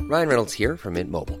Ryan Reynolds here from Mint Mobile.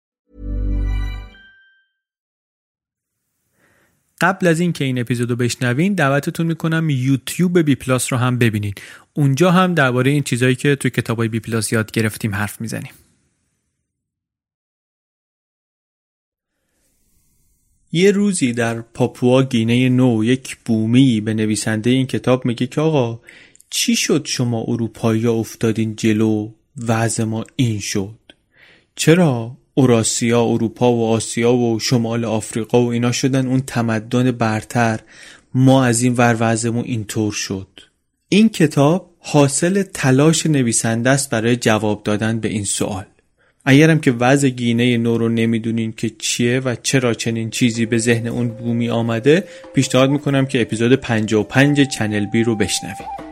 قبل از اینکه این اپیزودو بشنوین دعوتتون می‌کنم یوتیوب بی پلاس رو هم ببینید. اونجا هم درباره این چیزایی که توی کتابای بی پلاس یاد گرفتیم حرف می‌زنیم. یه روزی در پاپوا گینه نو یک بومی به نویسنده این کتاب میگه که آقا چی شد شما اروپایی افتادین جلو وضع ما این شد چرا اوراسیا اروپا و آسیا و شمال آفریقا و اینا شدن اون تمدن برتر ما از این ور وضعمون اینطور شد. این کتاب حاصل تلاش نویسنده است برای جواب دادن به این سوال. اگرم که وضع گینه نو رو نمی‌دونین که چیه و چرا چنین چیزی به ذهن اون بومی آمده پیشنهاد می‌کنم که اپیزود 55 چنل بی رو بشنوید.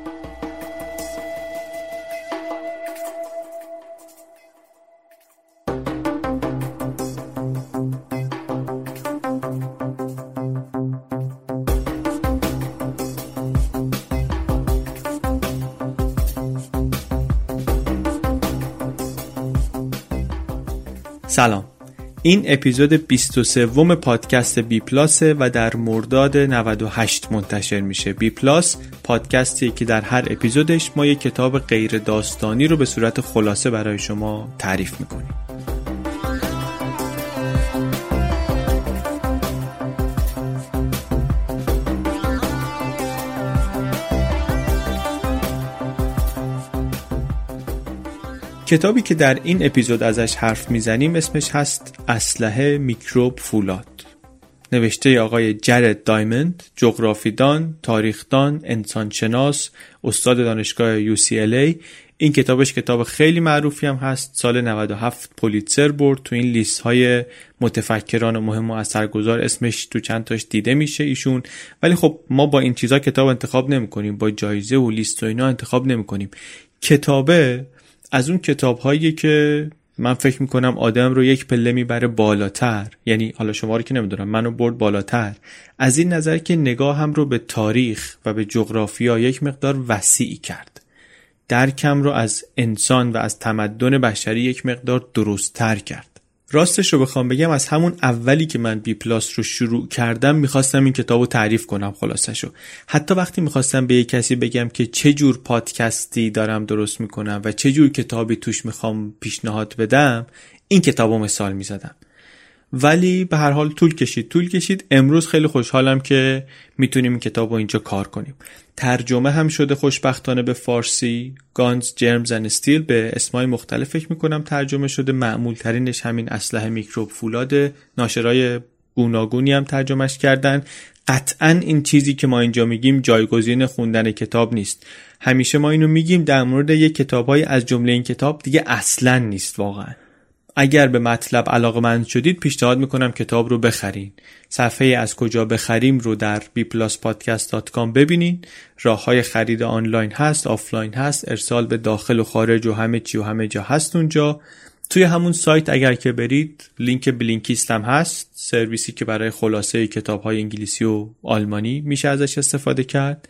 سلام. این اپیزود 23 پادکست بی پلاسه و در مرداد 98 منتشر میشه. بی پلاس پادکستی که در هر اپیزودش ما یک کتاب غیر داستانی رو به صورت خلاصه برای شما تعریف می‌کنیم. کتابی که در این اپیزود ازش حرف می‌زنیم اسمش هست اسلحه میکروب فولاد. نوشته آقای جرد دایموند جغرافیدان، تاریخدان، انسانشناس، استاد دانشگاه UCLA این کتابش کتاب خیلی معروفی هم هست. سال 97 پولیتسر برد. تو این لیست های متفکران و مهم و اثرگذار اسمش تو چند تاش دیده میشه ایشون. ولی خب ما با این چیزا کتاب انتخاب نمی کنیم با جایزه و لیست و اینا انتخاب نمی کنیم کتابه از اون کتاب هایی که من فکر می‌کنم آدم رو یک پله می‌بره بالاتر یعنی حالا شما رو که نمی‌دونم منو برد بالاتر. از این نظر که نگاه هم رو به تاریخ و به جغرافیا یک مقدار وسیع کرد. درکم رو از انسان و از تمدن بشری یک مقدار درستتر کرد. راستش رو بخوام بگم از همون اولی که من بی پلاس رو شروع کردم می‌خواستم این کتاب رو تعریف کنم خلاصش حتی وقتی می‌خواستم به یک کسی بگم که چه جور پادکستی دارم درست می‌کنم و چه جور کتابی توش می‌خوام پیشنهاد بدم این کتاب رو مثال می‌زدم. ولی به هر حال طول کشید. طول کشید. امروز خیلی خوشحالم که می‌تونیم این کتاب رو اینجا کار کنیم. ترجمه هم شده خوشبختانه به فارسی. گانز جرمز ان استیل به اسمای مختلف فکر می‌کنم ترجمه شده. معمول ترینش همین اسلحه میکروب فولاد ناشرای گوناگونی هم ترجمهش کردن. قطعا این چیزی که ما اینجا میگیم جایگزین خوندن کتاب نیست. همیشه ما اینو میگیم در مورد یک کتابهای از جمله این کتاب دیگه اصلا نیست واقعا. اگر به مطلب علاقه مند شدید پیشنهاد می‌کنم کتاب رو بخرین. صفحه‌ی از کجا بخریم رو در bpluspodcast.com ببینین. راه های خرید آنلاین هست آفلاین هست ارسال به داخل و خارج و همه چی و همه جا هست اونجا. توی همون سایت اگر که برید لینک بلینکیست هم هست. سرویسی که برای خلاصه کتاب های انگلیسی و آلمانی میشه ازش استفاده کرد.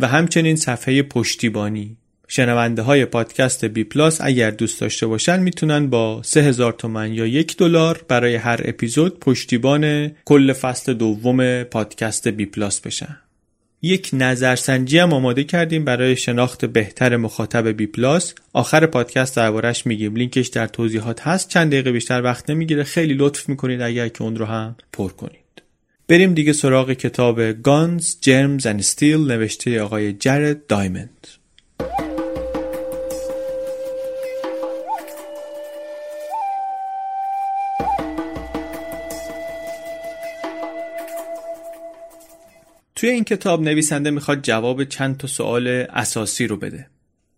و همچنین صفحه پشتیبانی. شنونده های پادکست بی پلاس اگر دوست داشته باشن می‌تونن با 3000 تومن یا یک دلار برای هر اپیزود پشتیبان کل فصل دوم پادکست بی پلاس بشن. یک نظرسنجی هم آماده کردیم برای شناخت بهتر مخاطب بی پلاس. آخر پادکست دربارش میگیم. لینکش در توضیحات هست. چند دقیقه بیشتر وقت نمی‌گیره. خیلی لطف می‌کنید اگر که اون رو هم پر کنید. بریم دیگه سراغ کتاب Guns, Germs and Steel نوشته آقای جرد دایمند توی این کتاب نویسنده می‌خواد جواب چند تا سوال اساسی رو بده.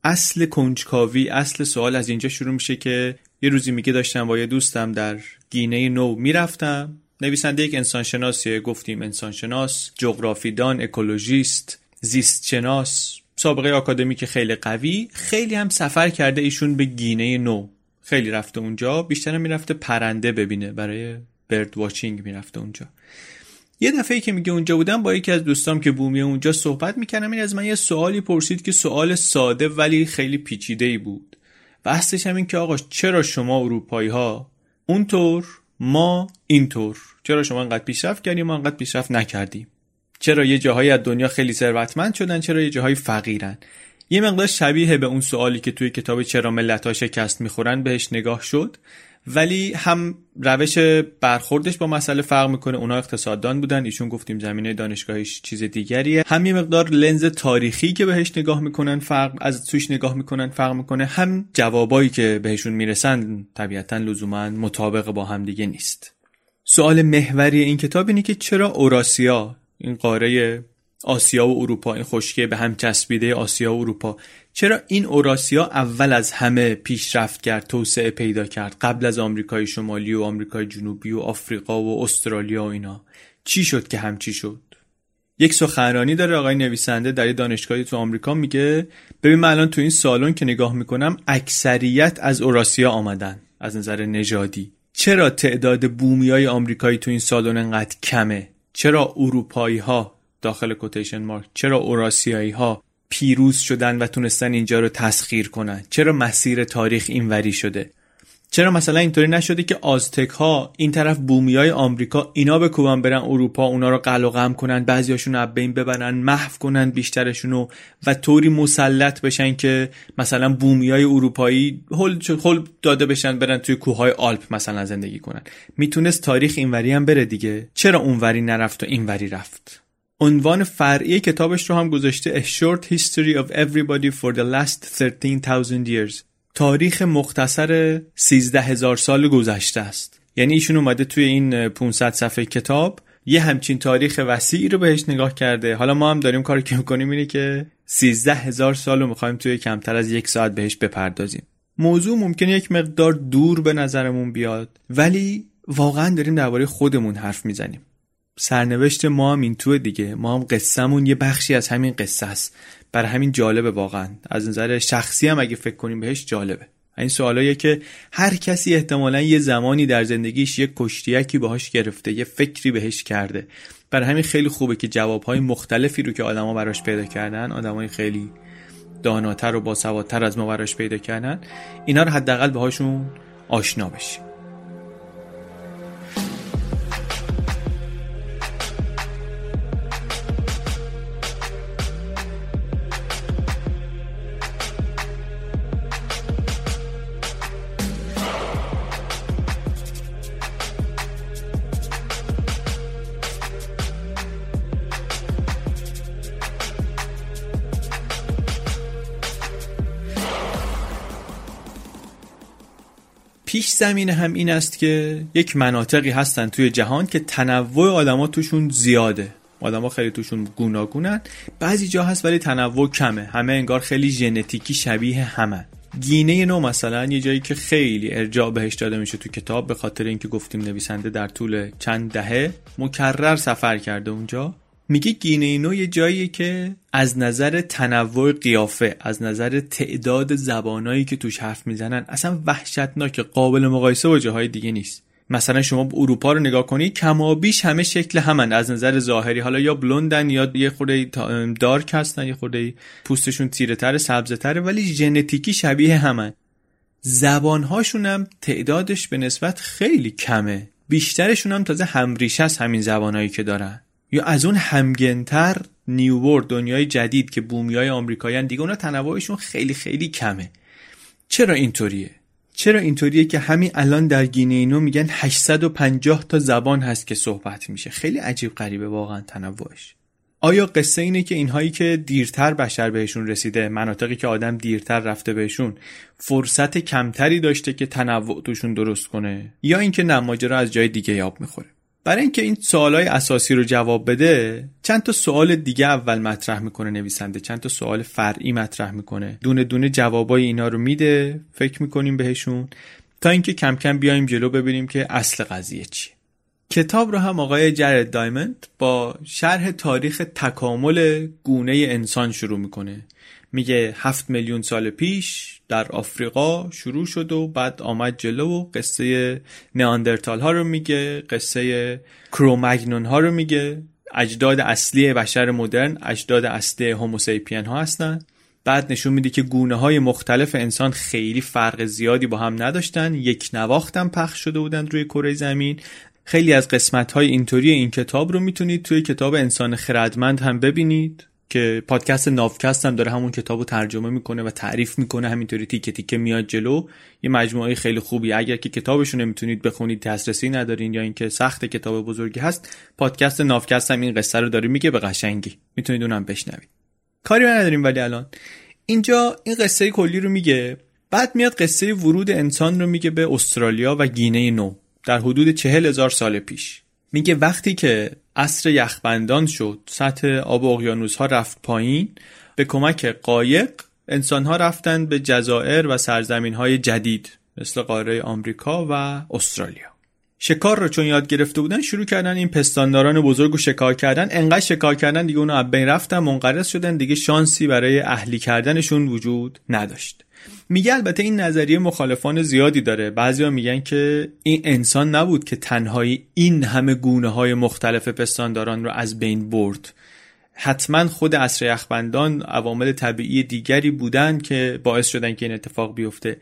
اصل کنجکاوی اصل سوال از اینجا شروع میشه که یه روزی میگه داشتم با یه دوستم در گینه نو می‌رفتم. نویسنده یک انسانشناسیه گفتیم انسانشناس جغرافیدان اکولوژیست زیست شناس سابقه آکادمیک خیلی قوی. خیلی هم سفر کرده ایشون به گینه نو. خیلی رفته اونجا بیشتر می‌رفته پرنده ببینه. برای برد واچینگ می‌رفته اونجا. یه دفعه که میگه اونجا بودم با یکی از دوستام که بومی اونجا صحبت می‌کردم این از من یه سوالی پرسید که سوال ساده ولی خیلی پیچیده ای بود. اصلش هم این که آقا چرا شما اروپایی ها اونطور ما اینطور؟ چرا شما انقدر پیشرفت کردیم ما انقدر پیشرفت نکردیم؟ چرا یه جاهایی از دنیا خیلی ثروتمند شدن چرا یه جاهایی فقیرن؟ یه مقدار شبیه به اون سوالی که توی کتاب چرا ملت ها شکست می‌خورن بهش نگاه شد. ولی هم روش برخوردش با مسئله فرق می‌کنه. اونا اقتصاددان بودن ایشون گفتیم زمینه دانشگاهیش چیز دیگریه. هم یه مقدار لنز تاریخی که بهش نگاه می‌کنن فرق از توش نگاه می‌کنن فرق می‌کنه. هم جوابایی که بهشون می‌رسن طبیعتا لزوما مطابق با هم دیگه نیست. سوال محوری این کتاب اینه که چرا اوراسیا این قاره آسیا و اروپا این خشکه به هم چسبیده آسیا و اروپا چرا این اوراسیا اول از همه پیشرفت کرد توسعه پیدا کرد؟ قبل از آمریکای شمالی و آمریکای جنوبی و آفریقا و استرالیا و اینا. چی شد که همچی شد؟ یک سخنرانی داره آقای نویسنده در یه دانشگاهی تو آمریکا میگه ببین من الان تو این سالن که نگاه می‌کنم اکثریت از اوراسیا آمدن از نظر نژادی. چرا تعداد بومی های آمریکایی تو این سالن انقدر کمه؟ چرا اروپایی ها داخل کوتیشن مارک؟ چرا اوراسیایی ها پیروز شدن و تونستن اینجا رو تسخیر کنن. چرا مسیر تاریخ اینوری شده؟ چرا مثلا اینطوری نشده که آزتک ها این طرف بومی های آمریکا اینا بکوبن برن اروپا اونا رو قل و غم کنن بعضیاشون رو بین ببرن محو کنن بیشترشونو و طوری مسلط بشن که مثلا بومی های اروپایی هل داده بشن برن توی کوههای آلپ مثلا زندگی کنن. می‌تونست تاریخ اینوری هم بره دیگه؟ چرا اونوری نرفت و اینوری رفت؟ عنوان فرعی کتابش رو هم گذاشته A Short History of Everybody for the Last 13,000 Years. تاریخ مختصر 13 هزار سال گذشته است. یعنی ایشون اومده توی این 500 صفحه کتاب یه همچین تاریخ وسیعی رو بهش نگاه کرده. حالا ما هم داریم کاری که می‌کنیم اینه که 13 هزار سال رو می‌خوایم توی کمتر از یک ساعت بهش بپردازیم. موضوع ممکنه یک مقدار دور به نظرمون بیاد ولی واقعا داریم درباره خودمون حرف می‌زنیم. سرنوشت ما هم این توه دیگه. ما هم قصهمون یه بخشی از همین قصه است. برای همین جالبه واقعا. از نظر شخصی هم اگه فکر کنیم بهش جالبه. این سوالاییه که هر کسی احتمالا یه زمانی در زندگیش یه کشتیکی باهاش گرفته یه فکری بهش کرده. برای همین خیلی خوبه که جوابهای مختلفی رو که آدما براش پیدا کردن آدمای خیلی داناتر و باسوادتر از ما براش پیدا کردن اینا رو حداقل باهاشون آشنا بشیم. پیش زمینه هم این است که یک مناطقی هستن توی جهان که تنوع آدما توشون زیاده. آدما خیلی توشون گوناگونن. بعضی جا هست ولی تنوع کمه. همه انگار خیلی ژنتیکی شبیه همه. گینه نو مثلا یه جایی که خیلی ارجاع بهش داده میشه تو کتاب به خاطر اینکه گفتیم نویسنده در طول چند دهه مکرر سفر کرده اونجا. میگه گینه نو یه جاییه که از نظر تنوع قیافه از نظر تعداد زبانایی که توش حرف می‌زنن اصلا وحشتناک قابل مقایسه با جاهای دیگه نیست. مثلا شما اروپا رو نگاه کنی کمابیش همه شکل همن از نظر ظاهری. حالا یا بلوندن یا یه خورده دارک هستن یه خورده پوستشون تیره تر سبزه تره ولی ژنتیکی شبیه همن. زبانهاشون هم تعدادش به نسبت خیلی کمه. بیشترشون هم تازه همریشه از همین زبانهایی که دارن. یا از اون همگنتر نیوورد دنیای جدید که بومیای آمریکاییان دیگه اونا تنوعشون خیلی خیلی کمه. چرا اینطوریه؟ چرا اینطوریه که همین الان در گینه اینو میگن 850 تا زبان هست که صحبت میشه؟ خیلی عجیب غریبه واقعا تنوعش. آیا قصه اینه که اینهایی که دیرتر بشر بهشون رسیده مناطقی که آدم دیرتر رفته بهشون فرصت کمتری داشته که تنوع توشون درست کنه؟ یا اینکه نماجرا از جای دیگه یاب می‌خوره؟ برای اینکه این سوالای اساسی رو جواب بده چند تا سوال دیگه اول مطرح می‌کنه نویسنده چند تا سوال فرعی مطرح می‌کنه. دونه دونه جوابای اینا رو میده فکر می‌کنیم بهشون. تا اینکه کم کم بیایم جلو ببینیم که اصل قضیه چیه. کتاب رو هم آقای جرد دایمند با شرح تاریخ تکامل گونه انسان شروع می‌کنه. میگه هفت میلیون سال پیش در آفریقا شروع شد و بعد آمد جلو و قصه نیاندرتال ها رو میگه قصه کرومگنون ها رو میگه. اجداد اصلی بشر مدرن اجداد اصلی هوموسیپین ها هستن. بعد نشون میده که گونه های مختلف انسان خیلی فرق زیادی با هم نداشتن. یک نواختم پخش شده بودن روی کره زمین. خیلی از قسمت های اینطوری این کتاب رو می‌تونید توی کتاب انسان خردمند هم ببینید. که پادکست نافکست هم داره همون کتاب رو ترجمه می‌کنه و تعریف می‌کنه همینطوری تیکه تیکه میاد جلو. یه مجموعه خیلی خوبی اگر که کتابشون نمی‌تونید بخونید دسترسی ندارین یا اینکه سخت کتاب بزرگی هست پادکست نافکست هم این قصه رو داره میگه به قشنگی. می‌تونید اونم بشنوید. کاری نداریم ولی الان. اینجا این قصه کلی رو میگه. بعد میاد قصه ورود انسان رو میگه به استرالیا و گینه نو. در حدود چهل هزار سال پیش. میگه وقتی که عصر یخبندان شد سطح آب اقیانوس ها رفت پایین به کمک قایق انسان ها رفتن به جزایر و سرزمین های جدید مثل قاره آمریکا و استرالیا. شکار رو چون یاد گرفته بودن شروع کردن این پستانداران بزرگ رو شکار کردن. انقدر شکار کردن دیگه اونو بین رفتن منقرض شدن دیگه شانسی برای اهلی کردنشون وجود نداشت. میگه البته این نظریه مخالفان زیادی داره. بعضیا میگن که این انسان نبود که تنهایی این همه گونه های مختلف پستانداران رو از بین برد. حتما خود عصر یخبندان عوامل طبیعی دیگری بودن که باعث شدن که این اتفاق بیفته.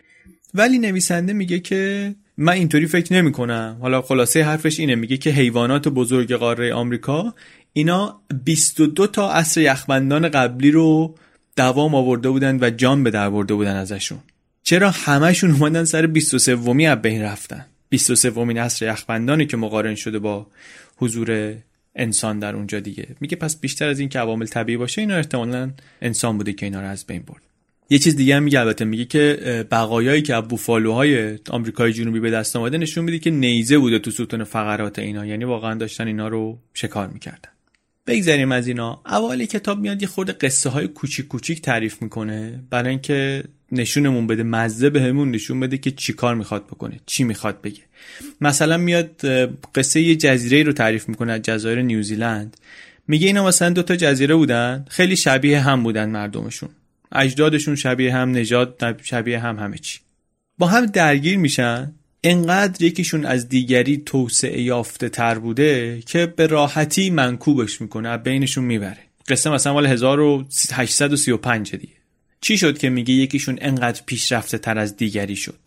ولی نویسنده میگه که من اینطوری فکر نمی کنم حالا خلاصه حرفش اینه. میگه که حیوانات بزرگ قاره آمریکا اینا 22 تا عصر یخبندان قبلی رو دوام آورده بودن و جان به در برده بودن ازشون. چرا همشون اومدن سر 23 ومی از بین رفتن؟ 23 ومین عصر یخبندانی که مقارن شده با حضور انسان در اونجا دیگه. میگه پس بیشتر از این که عوامل طبیعی باشه اینا احتمالا انسان بوده که اینا رو از بین برد. یه چیز دیگه هم میگه البته میگه که بقایایی که از بوفالوهای آمریکای جنوبی به دست آمده نشون میده که نیزه بوده تو ستون فقرات اینا. یعنی واقعا داشتن اینا رو شکار می‌کردن. بگذریم از اینا. اولی کتاب میاد یه خورده قصه های کوچیک کوچیک تعریف می‌کنه. برای اینکه نشونمون بده مزه بهمون نشون بده که چی کار می‌خواد بکنه چی می‌خواد بگه. مثلا میاد قصه یه جزیره رو تعریف می‌کنه از جزایر نیوزیلند میگه اینا مثلا دوتا جزیره بودن خیلی شبیه هم بودن مردمشون. اجدادشون شبیه هم نژاد شبیه هم همه چی. با هم درگیر میشن. انقدر یکیشون از دیگری توسعه یافته تر بوده که به راحتی منکوبش می‌کنه بینشون می‌بره. قصه مثلا مال 1835 دیگه. چی شد که میگه یکیشون انقدر پیشرفته تر از دیگری شد؟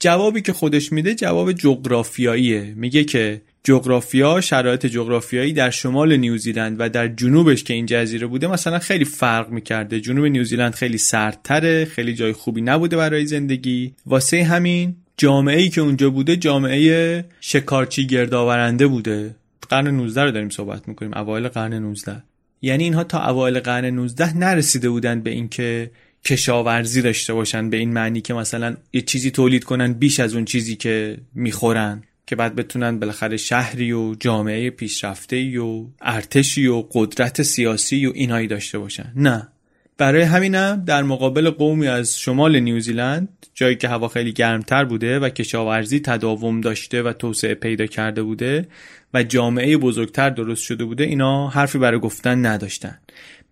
جوابی که خودش میده جواب جغرافیاییه. میگه که جغرافیا شرایط جغرافیایی در شمال نیوزیلند و در جنوبش که این جزیره بوده مثلا خیلی فرق می‌کرده. جنوب نیوزیلند خیلی سردتره خیلی جای خوبی نبوده برای زندگی. واسه همین جامعه ای که اونجا بوده جامعه شکارچی گردآورنده بوده. قرن 19 رو داریم صحبت می‌کنیم اوایل قرن 19 یعنی اینها تا اوایل قرن 19 نرسیده بودن به اینکه کشاورزی داشته باشن به این معنی که مثلا یه چیزی تولید کنن بیش از اون چیزی که می‌خورن که بعد بتونن بالاخره شهری و جامعه پیشرفته و ارتشی و قدرت سیاسی و اینایی داشته باشن. نه. برای همینم در مقابل قومی از شمال نیوزیلند جایی که هوا خیلی گرمتر بوده و کشاورزی تداوم داشته و توسعه پیدا کرده بوده و جامعه بزرگتر درست شده بوده اینا حرفی برای گفتن نداشتن.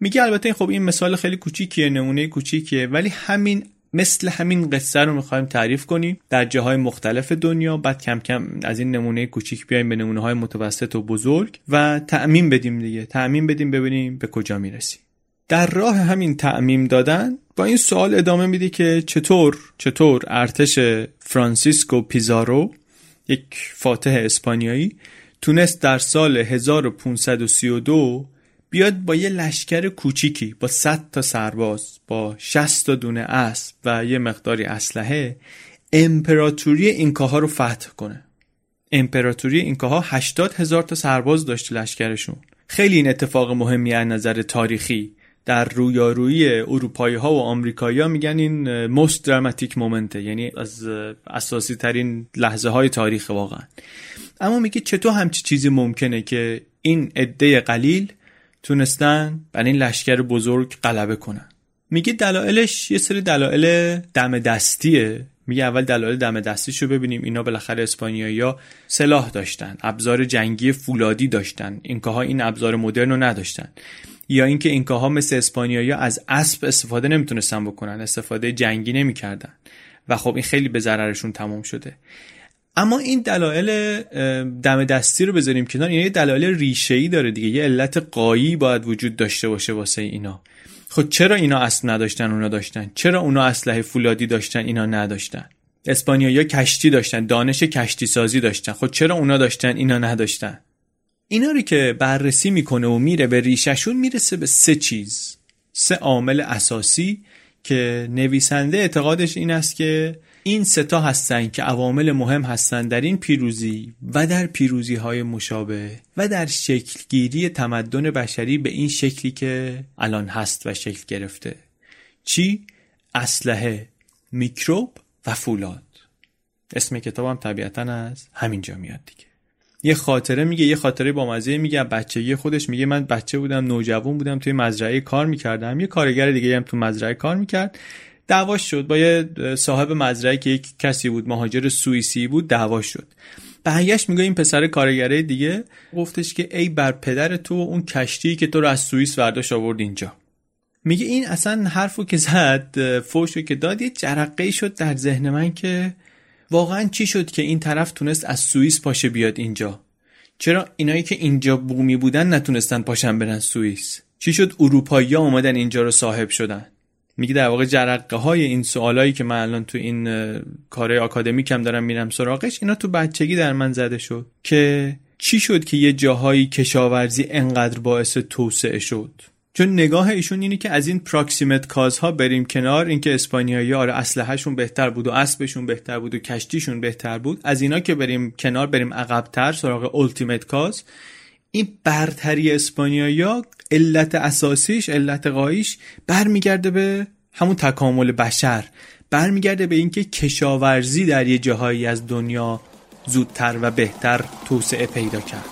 میگه البته خب این مثال خیلی کوچیکیه نمونه کوچیکیه ولی همین مثل همین قصه رو می‌خوایم تعریف کنیم. در جاهای مختلف دنیا بعد کم کم از این نمونه کوچیک بیایم به نمونه های متوسط و بزرگ و تعمین بدیم دیگه. تعمین بدیم ببینیم به کجا می‌رسیم. در راه همین تعمیم دادن با این سوال ادامه میده که چطور چطور ارتش فرانسیسکو پیزارو یک فاتح اسپانیایی تونست در سال 1532 بیاد با یه لشکر کوچیکی با 100 تا سرباز با 60 تا دونه اسب و یه مقداری اسلحه امپراتوری اینکاها رو فتح کنه. امپراتوری اینکاها 80 هزار تا سرباز داشت لشکرشون. خیلی این اتفاق مهمی از نظر تاریخی. در رویارویی اروپایی ها و آمریکایی ها میگن این most dramatic moment یعنی از اساسی ترین لحظه های تاریخ واقعا. اما میگه چطور همچی چیزی ممکنه که این عده قلیل تونستن بر این لشکر بزرگ غلبه کنن؟ میگه دلایلش یه سری دلایل دم دستیه. میگه اول دلایل دم دستیشو ببینیم. اینا بالاخره اسپانیایی‌ها سلاح داشتن. ابزار جنگی فولادی داشتن. اینکاها این ابزار مدرن رو نداشتن. یا اینکه اینکاها مثل اسپانیایی از اسب استفاده نمی‌تونستن بکنن استفاده جنگی نمی‌کردن. و خب این خیلی به ضررشون تمام شده. اما این دلایل دم دستی رو بذاریم کنار. یعنی دلایل ریشه ای داره دیگه. یه علت قایی باید وجود داشته باشه واسه اینا. خب چرا اینا اصل نداشتن اونا داشتن؟ چرا اونا اسلحه فولادی داشتن اینا نداشتن؟ اسپانیایی کشتی داشتن دانش کشتی سازی داشتن. خب چرا اونا داشتن اینا نداشتن؟ اینا رو که بررسی می‌کنه و میره به ریششون می‌رسه به سه چیز. سه عامل اساسی که نویسنده اعتقادش این است که این ستا هستن که عوامل مهم هستند در این پیروزی و در پیروزی های مشابه و در شکلگیری تمدن بشری به این شکلی که الان هست و شکل گرفته. چی؟ اسلحه میکروب و فولاد. اسم کتابم طبیعتا از همینجا میاد دیگه. یه خاطره میگه یه خاطره با مزه میگه بچگی خودش میگه. من بچه بودم نوجوان بودم توی مزرعه کار می‌کردم. یه کارگر دیگه هم تو مزرعه کار می‌کرد. دعواش شد. با یه صاحب مزرعه که یک کسی بود مهاجر سوئیسی بود دعواش شد. برگشت میگه این پسر کارگره دیگه. گفتش که ای بر پدر تو اون کشتی که تو رو از سوئیس برداشت آورد اینجا. میگه این اصلا حرفو که زد فوشو که داد یه جرقه شد در ذهن من که واقعا چی شد که این طرف تونست از سوئیس پاشه بیاد اینجا؟ چرا اینایی که اینجا بومی بودن نتونستن پاشن برن سوئیس؟ چی شد اروپایی ها اومدن اینجا رو صاحب شدن؟ میگه در واقع جرقه های این سوالایی که من الان تو این کار آکادمیکم دارم میرم سراغش اینا تو بچگی در من زده شد که چی شد که یه جاهایی کشاورزی انقدر باعث توسعه شد؟ چون نگاه ایشون اینه که از این پراکسیمت کازها بریم کنار اینکه اسپانیایی آره اسلحهشون بهتر بود و اسبشون بهتر بود و کشتیشون بهتر بود از اینا که بریم کنار بریم عقبتر سراغ التیمت کاز این برتری اسپانیایی علت اساسیش علت قایش برمیگرده به همون تکامل بشر. برمیگرده به اینکه کشاورزی در یه جاهایی از دنیا زودتر و بهتر توسعه پیدا کرد.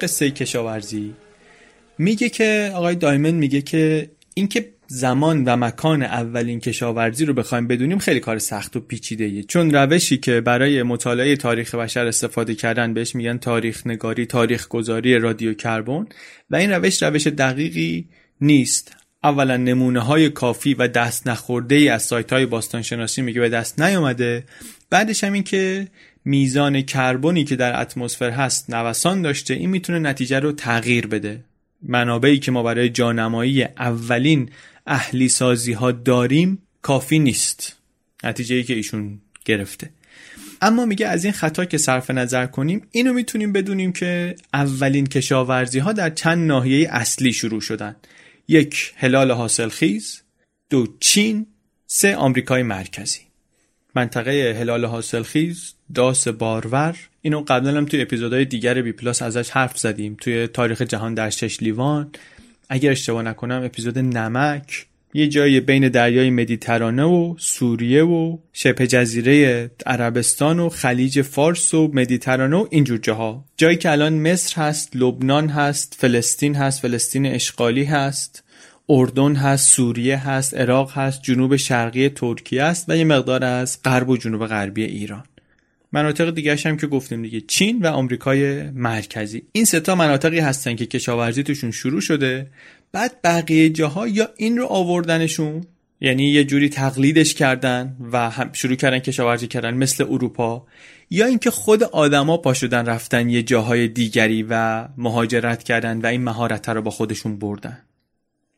قصه کشاورزی. میگه که آقای دایمن میگه که اینکه زمان و مکان اولین کشاورزی رو بخوایم بدونیم خیلی کار سخت و پیچیده چون روشی که برای مطالعه تاریخ بشر استفاده کردن بهش میگن تاریخ نگاری تاریخ گذاری رادیو کربن و این روش روش دقیقی نیست. اولا نمونه های کافی و دست نخورده ای از سایت های باستانشناسی میگه به دست نیامده بعدش هم این که میزان کربنی که در اتمسفر هست نوسان داشته این می‌تونه نتیجه رو تغییر بده. منابعی که ما برای جانمایی اولین اهلی سازی ها داریم کافی نیست. نتیجه ای که ایشون گرفته. اما میگه از این خطا که صرف نظر کنیم اینو می‌تونیم بدونیم که اولین کشاورزی ها در چند ناحیه اصلی شروع شدن. یک هلال حاصل خیز دو چین. سه آمریکای مرکزی. منطقه هلال حاصلخیز داس بارور. اینو قبلا هم توی اپیزودهای دیگر بی پلاس ازش حرف زدیم. توی تاریخ جهان در شش لیوان. اگر اشتباه نکنم اپیزود نمک یه جایی بین دریای مدیترانه و سوریه و شبه جزیره عربستان و خلیج فارس و مدیترانه و اینجور جاها. جایی که الان مصر هست لبنان هست فلسطین هست فلسطین اشغالی هست. اردن هست سوریه هست عراق هست جنوب شرقی ترکیه است و یه مقدار از غرب و جنوب غربی ایران. مناطق دیگه هم که گفتیم دیگه چین و آمریکای مرکزی. این ستا مناطقی هستن که کشاورزی توشون شروع شده بعد بقیه جاها یا این رو آوردنشون یعنی یه جوری تقلیدش کردن و هم شروع کردن کشاورزی کردن مثل اروپا یا اینکه خود آدما پا شدن رفتن یه جاهای دیگری و مهاجرت کردن و این مهارت رو با خودشون بردن.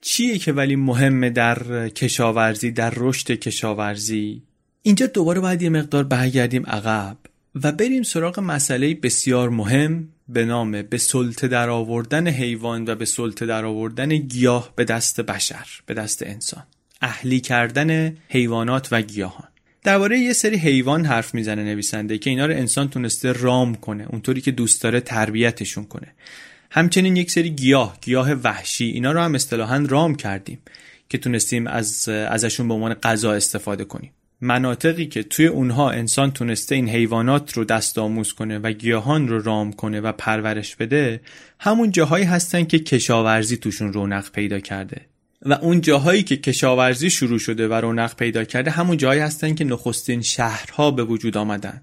چیه که ولی مهمه در کشاورزی در رشد کشاورزی؟ اینجا دوباره باید یه مقدار برگردیم عقب و بریم سراغ مسئله بسیار مهم به نام به سلطه در آوردن حیوان و به سلطه در آوردن گیاه به دست بشر به دست انسان. اهلی کردن حیوانات و گیاهان. درباره یه سری حیوان حرف می‌زنه نویسنده که اینا رو انسان تونسته رام کنه اونطوری که دوست داره تربیتشون کنه. همچنین یک سری گیاه گیاه وحشی اینا رو هم اصطلاحا رام کردیم که تونستیم از ازشون به عنوان غذا استفاده کنیم. مناطقی که توی اونها انسان تونسته این حیوانات رو دست آموز کنه و گیاهان رو رام کنه و پرورش بده همون جاهایی هستن که کشاورزی توشون رونق پیدا کرده. و اون جاهایی که کشاورزی شروع شده و رونق پیدا کرده همون جاهایی هستن که نخستین شهرها به وجود آمدن.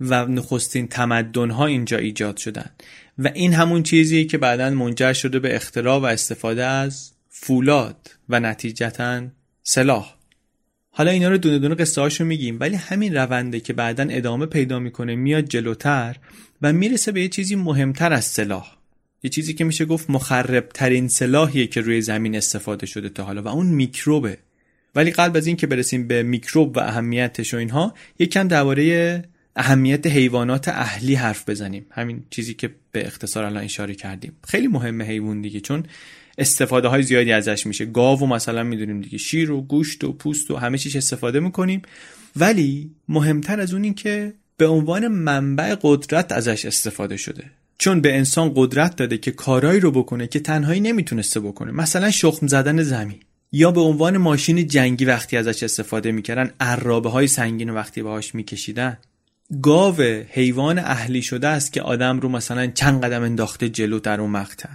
و نخستین تمدنها اینجا ایجاد شدن. و این همون چیزیه که بعدا منجر شده به اختراع و استفاده از فولاد و نتیجتا سلاح. حالا اینا رو دونه دونه قصه هاشو میگیم ولی همین رونده که بعدا ادامه پیدا می‌کنه میاد جلوتر و می‌رسه به یه چیزی مهمتر از سلاح. یه چیزی که میشه گفت مخرب ترین سلاحیه که روی زمین استفاده شده تا حالا و اون میکروبه. ولی قبل از این که برسیم به میکروب و اهمیتش و اینها یکم درباره اهمیت حیوانات اهلی حرف بزنیم. همین چیزی که به اختصار الان اشاره کردیم. خیلی مهمه حیوان دیگه چون استفاده های زیادی ازش میشه. گاو و مثلا می‌دونیم دیگه شیر و گوشت و پوست و همه چیش استفاده می‌کنیم. ولی مهمتر از اون این که به عنوان منبع قدرت ازش استفاده شده. چون به انسان قدرت داده که کارایی رو بکنه که تنهایی نمی‌تونسته بکنه. مثلا شخم زدن زمین. یا به عنوان ماشین جنگی وقتی ازش استفاده می‌کردن عرابه های سنگین وقتی باهاش میکشیدن. گاو حیوان اهلی شده است که آدم رو مثلا چند قدم انداخته جلو در اون مقطع.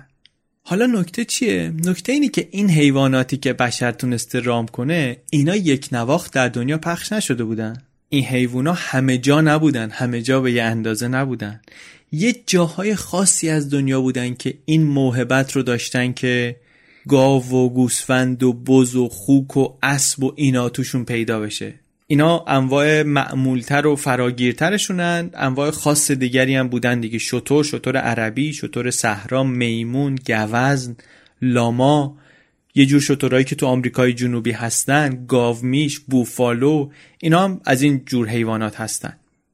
حالا نکته چیه؟ نکته اینه که این حیواناتی که بشر تونسته رام کنه اینا یک نواخت در دنیا پخش نشده بودن. این حیوانا همه جا نبودن همه جا به یه اندازه نبودن. یه جاهای خاصی از دنیا بودن که این موهبت رو داشتن که گاو و گوسفند و بز و خوک و اسب و اینا توشون پیدا بشه. اینا انواع معمولتر و فراگیرترشونن. انواع خاص دیگری هم بودن دیگه. شطور شطور عربی شطور صحرا میمون گوزن لاما. یه جور شطورهایی که تو آمریکای جنوبی هستن. گاومیش بوفالو. اینا هم از این جور حیوانات هستن.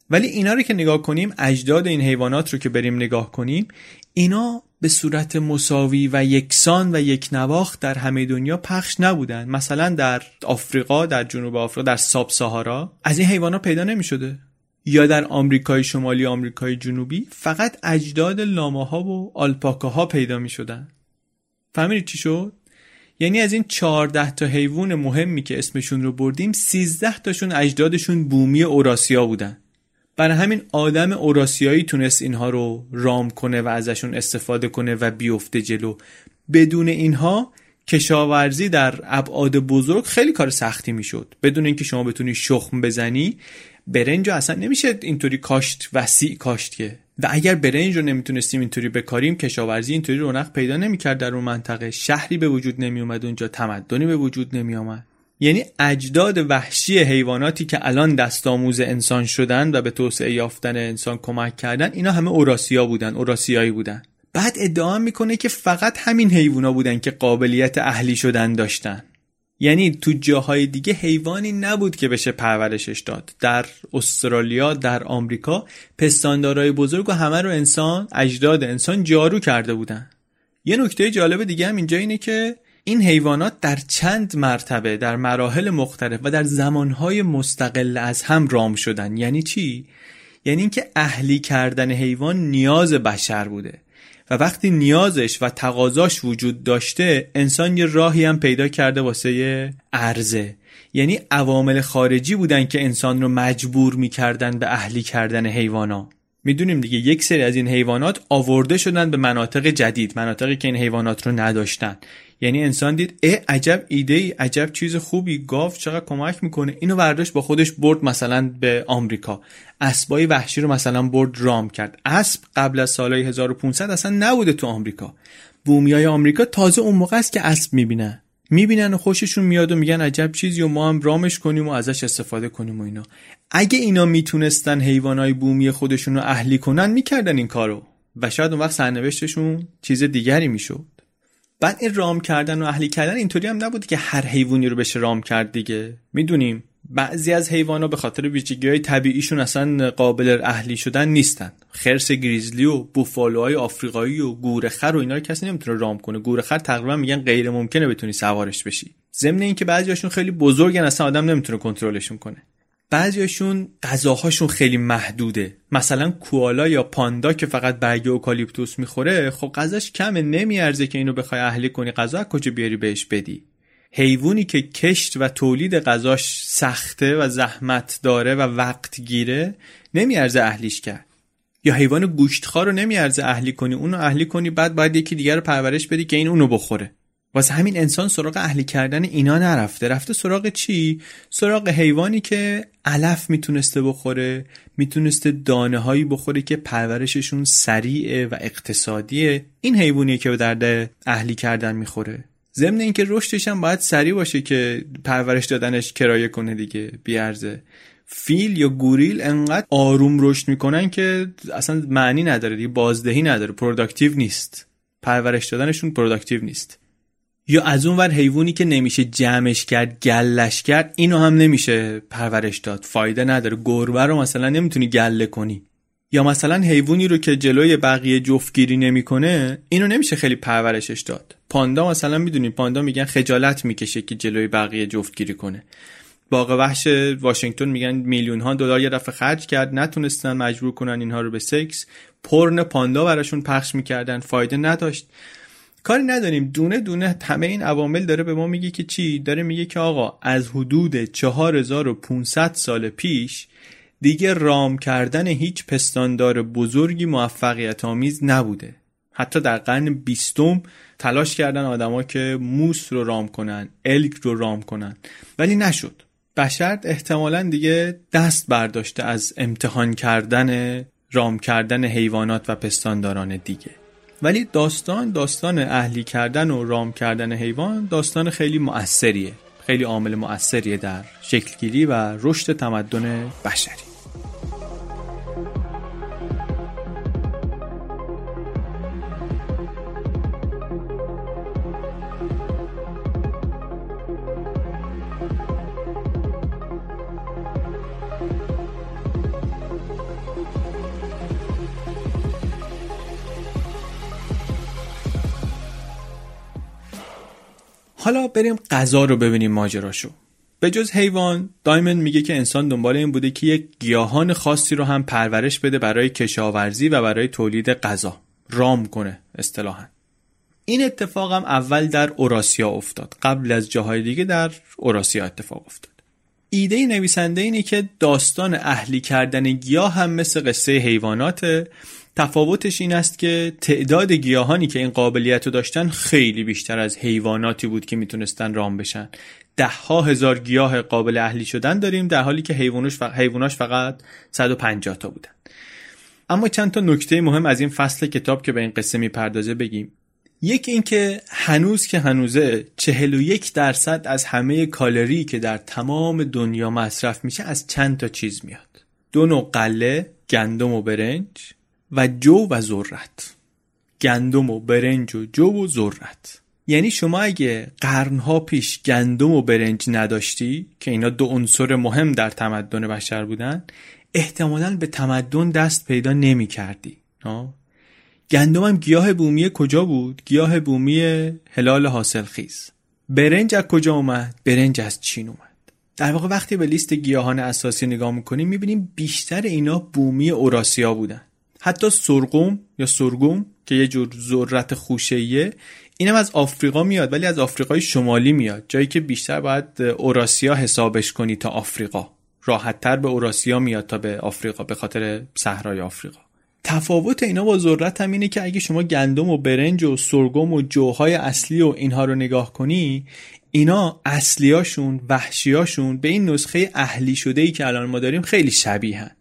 ولی اینا رو که نگاه کنیم اجداد این حیوانات رو که بریم نگاه کنیم اینا به صورت مساوی و یکسان و یک نواخت در همه دنیا پخش نبودن مثلا در آفریقا در جنوب آفریقا در ساب سهارا از این حیوانات پیدا نمی شده یا در آمریکای شمالی آمریکای جنوبی فقط اجداد لاماها و آلپاکاها پیدا می شدن فهمیدید چی شد؟ یعنی از این 14 تا حیوان مهمی که اسمشون رو بردیم 13 تاشون اجدادشون بومی اوراسیا بودن. برای همین آدم اوراسیایی تونست اینها رو رام کنه و ازشون استفاده کنه و بیفته جلو. بدون اینها کشاورزی در ابعاد بزرگ خیلی کار سختی می‌شد. بدون اینکه شما بتونی شخم بزنی برنج اصلا نمیشه اینطوری کاشت وسیع کاشت که. و اگر برنج رو نمی‌تونستیم اینطوری بکاریم کشاورزی اینطوری رونق پیدا نمی‌کرد در اون منطقه. شهری به وجود نمیومد اونجا تمدنی به وجود نمیآمد. یعنی اجداد وحشی حیواناتی که الان دست آموز انسان شدن و به توسعه یافتن انسان کمک کردن اینا همه اوراسیا بودن اوراسیایی بودن. بعد ادعا می‌کنه که فقط همین حیوانا بودن که قابلیت اهلی شدن داشتن. یعنی تو جاهای دیگه حیوانی نبود که بشه پرورشش داد. در استرالیا در آمریکا پستاندارای بزرگ و همه رو انسان اجداد انسان جارو کرده بودن. یه نکته جالب دیگه هم اینجا اینه که این حیوانات در چند مرتبه در مراحل مختلف و در زمانهای مستقل از هم رام شدن. یعنی چی؟ یعنی اینکه اهلی کردن حیوان نیاز بشر بوده و وقتی نیازش و تقاضاش وجود داشته انسان یه راهی هم پیدا کرده واسه عرضه. یعنی عوامل خارجی بودن که انسان رو مجبور می‌کردن به اهلی کردن حیوانا. می‌دونیم دیگه یک سری از این حیوانات آورده شدن به مناطق جدید مناطقی که این حیوانات رو نداشتن. یعنی انسان دید اه عجب ایده ای عجب چیز خوبی گاو چقدر کمک می‌کنه. اینو برداشت با خودش برد مثلا به آمریکا. اسبای وحشی رو مثلا برد رام کرد. اسب قبل از سالهای 1500 اصلا نبوده تو آمریکا. بومیای آمریکا تازه اون موقع است که اسب می‌بینن. می‌بینن و خوششون میاد و میگن عجب چیزی و ما هم رامش کنیم و ازش استفاده کنیم و اینا. اگه اینا می‌تونستن حیوانای بومی خودشون رو اهلی کنن می‌کردن این کارو. و شاید اون وقت سرنوشتشون چیز دیگری می‌شد. بعد این رام کردن و اهلی کردن اینطوری هم نبود که هر حیوانی رو بشه رام کرد دیگه. می‌دونیم بعضی از حیوانا به خاطر ویژگی های طبیعیشون اصلا قابل اهلی شدن نیستن. خرس گریزلی و بوفالوهای آفریقایی و گورخر و اینا رو کسی نمی‌تونه رام کنه. گورخر تقریبا میگن غیر ممکنه بتونی سوارش بشی. ضمن اینکه بعضیاشون خیلی بزرگن اصلا آدم نمی‌تونه کنترلشون کنه. بعضیاشون غذاهاشون خیلی محدوده. مثلا کوالا یا پاندا که فقط برگ اوکالیپتوس می‌خوره خب غذاش کمه نمیارزه که اینو بخوای اهلی کنی. غذا کجا بیاری بهش بدی؟ حیوانی که کشت و تولید غذاش سخته و زحمت داره و وقت گیره نمیارزه اهلیش کرد. یا حیوان گوشتخوار رو نمیارزه اهلی کنی اونو اهلی کنی بعد باید یکی دیگر رو پرورش بدی که این اونو بخوره. واسه همین انسان سراغ اهلی کردن اینا نرفته. رفته سراغ چی؟ سراغ حیوانی که علف می‌تونسته بخوره می‌تونسته دانه هایی بخوره که پرورششون سریعه و اقتصادیه. این حیوانیه که به درد اهلی کردن می‌خوره. ضمن اینکه رشدش هم باید سریع باشه که پرورش دادنش کرایه کنه دیگه بیارزه. فیل یا گوریل انقدر آروم رشد می‌کنن که اصلا معنی نداره دیگه بازدهی نداره productive نیست. پرورش دادنشون productive نیست. یا از اون ور حیوانی که نمیشه جمعش کرد گلش کرد اینو هم نمیشه پرورش داد. فایده نداره. گربه رو مثلا نمی‌تونی گله کنی. یا مثلا حیوانی رو که جلوی بقیه جفتگیری نمی‌کنه اینو نمیشه خیلی پرورشش داد. پاندا مثلا می‌دونی پاندا میگن خجالت می‌کشه که جلوی بقیه جفتگیری کنه. باغ وحش واشنگتن میگن میلیون ها دلار یه دفعه خرج کرد نتونستن مجبور کنن اینها رو به سکس پرن پاندا براشون پخش می‌کردن فایده نداشت. کاری نداریم. دونه دونه همه این عوامل داره به ما میگه که چی؟ داره میگه که آقا از حدود 4500 سال پیش دیگه رام کردن هیچ پستاندار بزرگی موفقیت آمیز نبوده. حتی در قرن بیستم تلاش کردن آدما که موس رو رام کنن الک رو رام کنن. ولی نشد. بشر احتمالا دیگه دست برداشته از امتحان کردن رام کردن حیوانات و پستانداران دیگه. ولی داستان داستان اهلی کردن و رام کردن حیوان داستان خیلی مؤثریه. خیلی عامل مؤثریه در شکلگیری و رشد تمدن بشری. حالا بریم غذا رو ببینیم ماجراشو. به جز حیوان دایمن میگه که انسان دنبال این بوده که یک گیاهان خاصی رو هم پرورش بده برای کشاورزی و برای تولید غذا. رام کنه اصطلاحا. این اتفاق هم اول در اوراسیا افتاد. قبل از جاهای دیگه در اوراسیا اتفاق افتاد. ایده نویسنده اینه که داستان اهلی کردن گیاه هم مثل قصه حیواناته. تفاوتش این است که تعداد گیاهانی که این قابلیت رو داشتن خیلی بیشتر از حیواناتی بود که می‌تونستن رام بشن. ده ها هزار گیاه قابل اهلی شدن داریم در حالی که حیوانش حیواناش فقط 150 تا بودن. اما چند تا نکته مهم از این فصل کتاب که به این قصه می‌پردازه بگیم. یک اینکه هنوز که هنوزه 41 درصد از همه کالری که در تمام دنیا مصرف میشه از چند تا چیز میاد. دو نوع قله گندم و برنج. و جو و ذرت. گندم و برنج و جو و ذرت. یعنی شما اگه قرنها پیش گندم و برنج نداشتی که اینا دو عنصر مهم در تمدن بشر بودن احتمالا به تمدن دست پیدا نمی کردی گندم هم گیاه بومی کجا بود؟ گیاه بومی هلال حاصل خیز برنج از کجا اومد؟ برنج از چین اومد. در واقع وقتی به لیست گیاهان اساسی نگاه می‌کنیم می‌بینیم بیشتر اینا بومی اوراسیا بودن. حتی سرگوم یا سرگوم که یه جور ذرت خوشهیه اینم از آفریقا میاد ولی از آفریقای شمالی میاد. جایی که بیشتر باید اوراسیا حسابش کنی تا آفریقا. راحتتر به اوراسیا میاد تا به آفریقا به خاطر صحرای آفریقا. تفاوت اینا با ذرت هم اینه که اگه شما گندم و برنج و سرگم و جوهای اصلی و اینها رو نگاه کنی اینا اصلیاشون وحشیاشون به این نسخه اهلی شده ای که الان ما داریم خیلی شبیهن.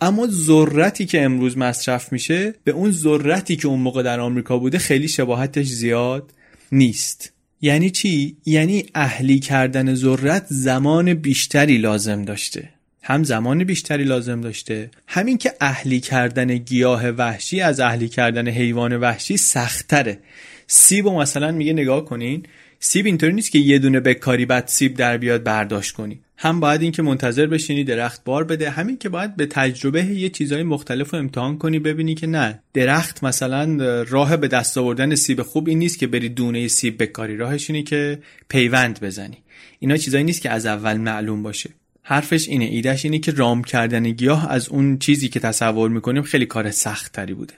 اما ذرتی که امروز مصرف میشه به اون ذرتی که اون موقع در آمریکا بوده خیلی شباهتش زیاد نیست. یعنی چی؟ یعنی اهلی کردن ذرت زمان بیشتری لازم داشته. هم زمان بیشتری لازم داشته. همین که اهلی کردن گیاه وحشی از اهلی کردن حیوان وحشی سختره. سیب و مثلا میگه نگاه کنین سیب اینطوری نیست که یه دونه بکاری بعد سیب در بیاد برداشت کنی. هم باید این که منتظر بشینی درخت بار بده همین که باید به تجربه یه چیزهای مختلف رو امتحان کنی ببینی که نه. درخت مثلا راه به دست آوردن سیب خوب این نیست که بری دونه سیب بکاری راهش اینه که پیوند بزنی. اینا چیزایی نیست که از اول معلوم باشه. حرفش اینه. ایدهش اینه که رام کردن گیاه از اون چیزی که تصور می‌کنیم خیلی کار سخت تری بوده.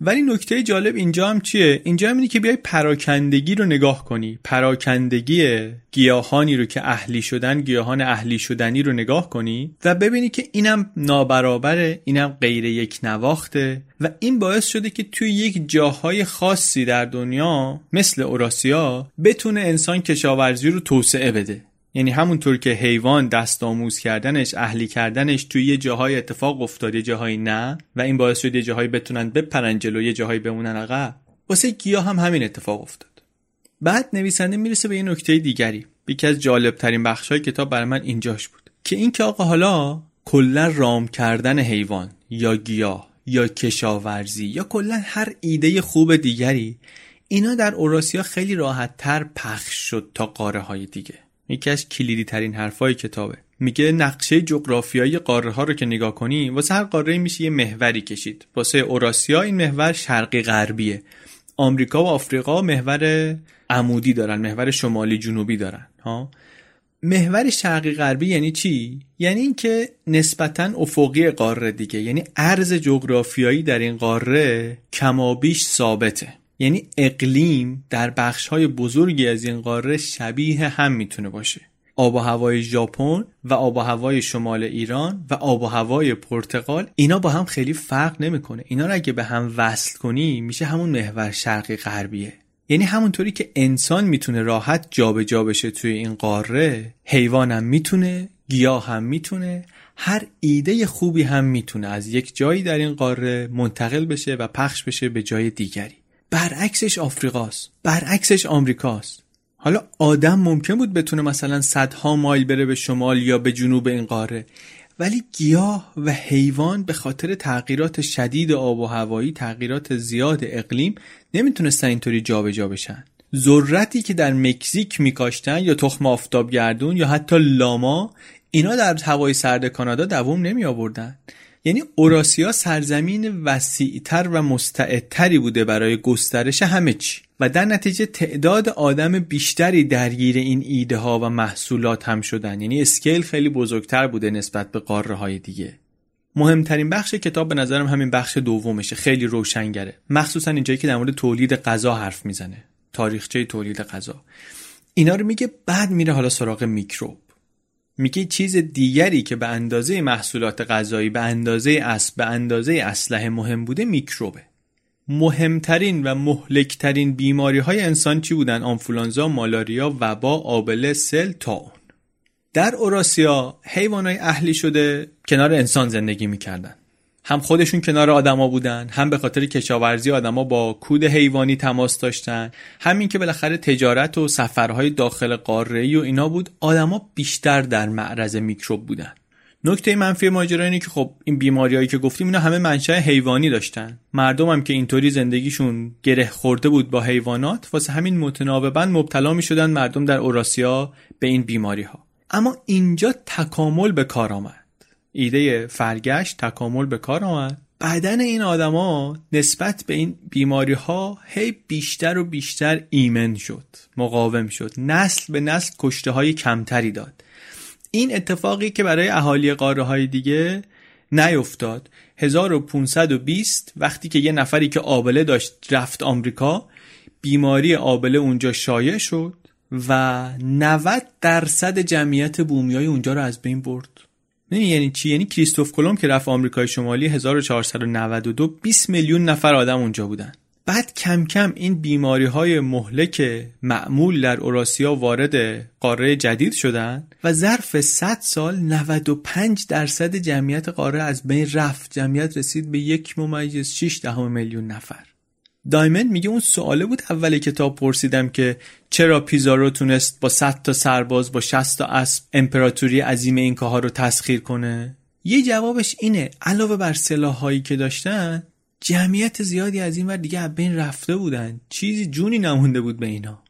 ولی نکته جالب اینجا هم چیه؟ اینجا هم اینه که بیای پراکندگی رو نگاه کنی. پراکندگی گیاهانی رو که اهلی شدن گیاهان اهلی شدنی رو نگاه کنی و ببینی که اینم نابرابره اینم غیر یک نواخته و این باعث شده که توی یک جاهای خاصی در دنیا مثل اوراسیا بتونه انسان کشاورزی رو توسعه بده. یعنی همونطور که حیوان دست آموز کردنش اهلی کردنش توی یه جاهای اتفاق افتاد یه جاهایی نه و این باعث شد یه جاهایی بتونن بپرن جلو یه جاهایی بمونن عقب. واسه گیاه هم همین اتفاق افتاد. بعد نویسنده می‌رسه به یه نکته دیگری. یکی از جالب ترین بخش های کتاب برای من اینجاش بود. که این که آقا حالا کلا رام کردن حیوان یا گیاه یا کشاورزی یا کلا هر ایده خوب دیگری اینا در اوراسیا خیلی راحت تر پخش شد تا قاره های دیگه. یکی از کلیدی ترین حرفای کتابه. میگه نقشه جغرافیایی قاره ها رو که نگاه کنی واسه هر قاره میشه یه محوری کشید. واسه اوراسیا این محور شرقی غربیه. آمریکا و آفریقا محور عمودی دارن محور شمالی جنوبی دارن ها؟ محور شرقی غربی یعنی چی؟ یعنی اینکه نسبتا افقی قاره دیگه. یعنی عرض جغرافیایی در این قاره کمابیش ثابته. یعنی اقلیم در بخش های بزرگی از این قاره شبیه هم می‌تونه باشه. آب و هوای ژاپن و آب و هوای شمال ایران و آب و هوای پرتغال اینا با هم خیلی فرق نمی‌کنه. اینا رو اگه به هم وصل کنی میشه همون محور شرقی غربیه. یعنی همونطوری که انسان می‌تونه راحت جابجا جا بشه توی این قاره حیوانم می‌تونه گیاه هم می‌تونه هر ایده خوبی هم می‌تونه از یک جایی در این قاره منتقل بشه و پخش بشه به جای دیگری. برعکسش آفریقاست. برعکسش آمریکاست. حالا آدم ممکن بود بتونه مثلا صدها مایل بره به شمال یا به جنوب این قاره. ولی گیاه و حیوان به خاطر تغییرات شدید آب و هوایی تغییرات زیاد اقلیم نمی‌تونستن اینطوری جابجا بشن. ذرتی که در مکزیک میکاشتن یا تخم آفتاب گردون یا حتی لاما اینا در هوای سرد کانادا دووم نمی آوردن یعنی اوراسیا سرزمین وسیعتر و مستعدتری بوده برای گسترش همه چی. و در نتیجه تعداد آدم بیشتری درگیر این ایده ها و محصولات هم شدن. یعنی اسکیل خیلی بزرگتر بوده نسبت به قاره های دیگه. مهمترین بخش کتاب به نظرم همین بخش دومشه. خیلی روشنگره. مخصوصا اینجایی که در مورد تولید غذا حرف می‌زنه. تاریخچه تولید غذا. اینا رو میگه بعد میره حالا سراغ میکروب میگه چیز دیگری که به اندازه محصولات غذایی به اندازه اسب به اندازه اسلحه مهم بوده میکروبه. مهمترین و مهلکترین بیماری های انسان چی بودن؟ آنفولانزا، مالاریا، وبا، آبله، سل، تاون در اوراسیا حیوانات اهلی شده کنار انسان زندگی می‌کردن. هم خودشون کنار آدما بودن هم به خاطر کشاورزی آدما با کود حیوانی تماس داشتن. همین که بالاخره تجارت و سفرهای داخل قاره و اینا بود آدما بیشتر در معرض میکروب بودن. نکته منفی ماجرا اینه که خب این بیماریایی که گفتیم اینا همه منشأ حیوانی داشتن. مردم هم که اینطوری زندگیشون گره خورده بود با حیوانات واسه همین متناوبا مبتلا می شدن مردم در اوراسیا به این بیماری ها اما اینجا تکامل به کار آمد. ایده فرگشت تکامل به کار آمد. بدن این آدما نسبت به این بیماری ها هی بیشتر و بیشتر ایمن شد مقاوم شد. نسل به نسل کشته های کمتری داد. این اتفاقی که برای اهالی قاره های دیگه نیفتاد. 1520 وقتی که یه نفری که آبله داشت رفت آمریکا بیماری آبله اونجا شایع شد و 90 درصد جمعیت بومیای اونجا رو از بین برد. یعنی چی؟ یعنی کریستوف کلم که رفت آمریکای شمالی 1492 20 میلیون نفر آدم اونجا بودن. بعد کم کم این بیماری های مهلک معمول در اوراسیا وارد قاره جدید شدن و ظرف 100 سال 95 درصد جمعیت قاره از بین رفت. جمعیت رسید به یک ممیز 6 دهم میلیون نفر. دایمند میگه اون سواله بود اول کتاب پرسیدم که چرا پیزارو تونست با 100 تا سرباز با 60 تا اسب امپراتوری عظیم این ها رو تسخیر کنه؟ یه جوابش اینه. علاوه بر سلاحهایی که داشتن جمعیت زیادی از این ور دیگه از بین رفته بودن. چیزی جونی نمونده بود به اینا.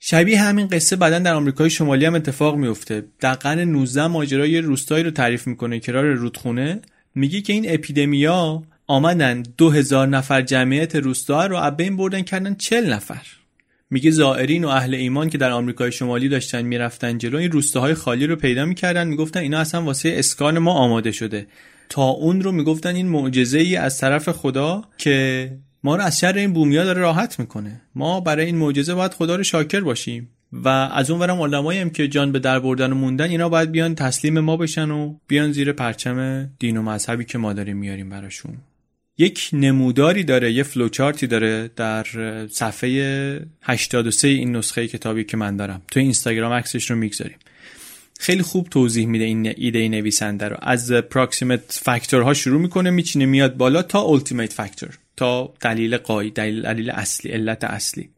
شبیه همین قصه بعدا در آمریکای شمالی هم اتفاق میفته در قرن 19 ماجرای روستایی رو تعریف می‌کنه. کرار رودخونه. میگه که این اپیدمیا آمدن دو هزار نفر جمعیت روستا رو از بین بردن کردن چل نفر. میگه زائرین و اهل ایمان که در آمریکای شمالی داشتن می‌رفتن جلو این روستاهای خالی رو پیدا می‌کردن. می‌گفتن اینا اصلا واسه اسکان ما آماده شده. تا اون رو می‌گفتن این معجزه ای از طرف خدا که ما رو از شر این بومیا داره راحت می‌کنه. ما برای این معجزه باید خدا رو شاکر باشیم. و از اون ورم علمایی هم که جان به در بردن و موندن اینا باید بیان تسلیم ما بشن و بیان زیر پرچم دین و مذهبی که ما داریم میاریم براشون. یک نموداری داره یه فلوچارتی داره در صفحه 83 این نسخه کتابی که من دارم. تو اینستاگرام عکسش رو می‌گذاریم. خیلی خوب توضیح میده این ایده نویسنده رو. از پراکسیمت فاکتورها شروع می‌کنه میچینه میاد بالا تا اولتیمیت فاکتور تا دلیل قایی دلیل دلیل اصلی علت اصلی.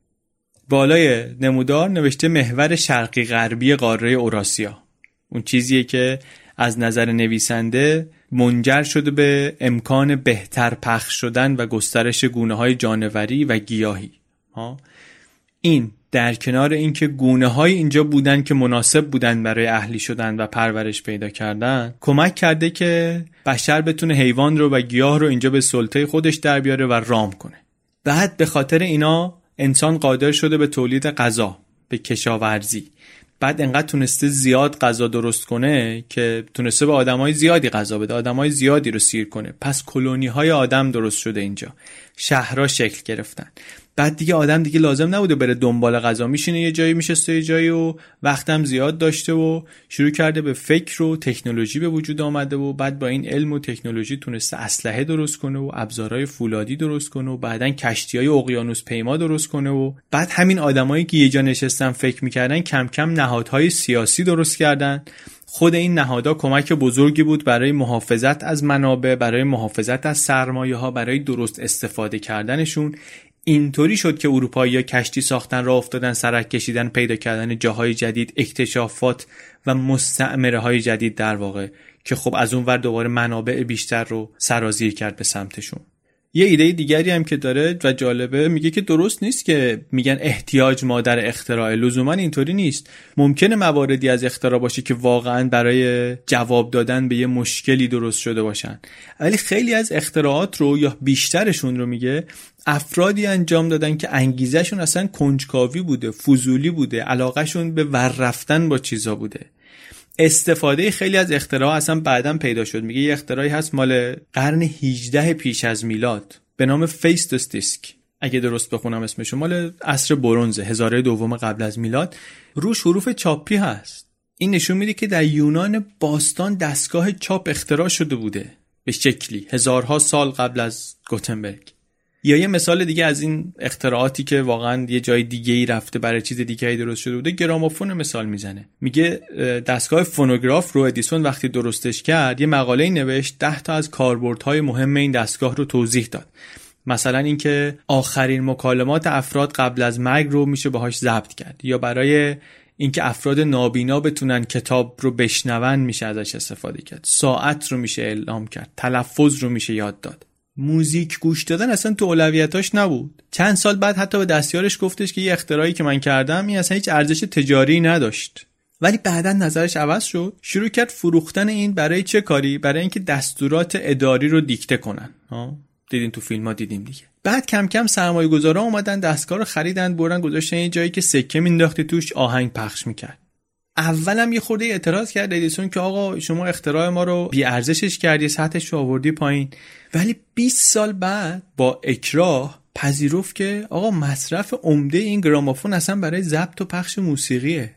بالای نمودار نوشته محور شرقی غربی قاره اوراسیا. اون چیزیه که از نظر نویسنده منجر شده به امکان بهتر پخش شدن و گسترش گونه های جانوری و گیاهی. ها؟ این در کنار اینکه گونه های اینجا بودن که مناسب بودن برای اهلی شدن و پرورش پیدا کردن کمک کرده که بشر بتونه حیوان رو و گیاه رو اینجا به سلطه خودش در بیاره و رام کنه. بعد به خاطر اینا انسان قادر شده به تولید غذا به کشاورزی. بعد انقدر تونسته زیاد غذا درست کنه که تونسته به آدمای زیادی غذا بده آدمای زیادی رو سیر کنه. پس کلونی های آدم درست شده اینجا. شهرها شکل گرفتن. بعد دیگه آدم دیگه لازم نبوده بره دنبال غذا میشینه یه جایی میشسته یه جایی و وقتم زیاد داشته و شروع کرده به فکر و تکنولوژی به وجود آمده و بعد با این علم و تکنولوژی تونسته اسلحه درست کنه و ابزارهای فولادی درست کنه و بعدا کشتی های اقیانوس پیما درست کنه و بعد همین آدمایی که یه جا نشستن فکر می‌کردن کم کم نهادهای سیاسی درست کردن. خود این نهادها کمک بزرگی بود برای محافظت از منابع برای محافظت از سرمایه ها برای درست استفاده کردنشون. اینطوری شد که اروپایی کشتی ساختن را افتادن سرک کشیدن پیدا کردن جاهای جدید اکتشافات و مستعمره های جدید در واقع که خب از اون ور دوباره منابع بیشتر رو سرازیر کرد به سمتشون. یه ایده دیگری هم که داره و جالبه میگه که درست نیست که میگن احتیاج مادر اختراع. لزوما اینطوری نیست. ممکنه مواردی از اختراع باشه که واقعا برای جواب دادن به یه مشکلی درست شده باشن. ولی خیلی از اختراعات رو یا بیشترشون رو میگه افرادی انجام دادن که انگیزشون اصلا کنجکاوی بوده فضولی بوده علاقهشون به ور رفتن با چیزا بوده. استفاده خیلی از اختراع اصلا بعدا پیدا شد. میگه یه اختراعی هست مال قرن 18 پیش از میلاد. به نام فیستوس دیسک اگه درست بخونم اسمش مال عصر برونزه هزاره دوم قبل از میلاد. روش حروف چاپی هست. این نشون میده که در یونان باستان دستگاه چاپ اختراع شده بوده. به شکلی هزارها سال قبل از گوتنبرگ. یا یه مثال دیگه از این اختراعاتی که واقعا یه جای دیگه ای رفته برای چیز دیگه ای درست شده بوده گرامافون مثال می‌زنه. میگه دستگاه فونوگراف رو ادیسون وقتی درستش کرد یه مقاله نوشت ده تا از کاربردهای مهم این دستگاه رو توضیح داد. مثلا اینکه آخرین مکالمات افراد قبل از مرگ رو میشه باهاش ضبط کرد. یا برای اینکه افراد نابینا بتونن کتاب رو بشنون میشه ازش استفاده کرد. ساعت رو میشه اعلام کرد. تلفظ رو میشه یاد داد. موزیک گوش دادن اصلا تو اولویتاش نبود. چند سال بعد حتی به دستیارش گفتش که یه اختراعی که من کردم این اصلا هیچ ارزش تجاری نداشت. ولی بعدا نظرش عوض شد. شروع کرد فروختن این برای چه کاری؟ برای اینکه دستورات اداری رو دیکته کنن. ها دیدین تو فیلم ها دیدیم دیگه. بعد کم کم سرمایه گذارا اومدن دستگاه رو خریدن برن گذاشتن یه جایی که سکه مینداختی توش آهنگ پخش می‌کرد. اولم یه خورده اعتراض کرد ادیسون که آقا شما اختراع ما رو بی ارزشش کردی سطحش رو آوردی پایین. ولی 20 سال بعد با اکراه پذیرفت که آقا مصرف عمده این گرامافون اصلا برای ضبط و پخش موسیقیه.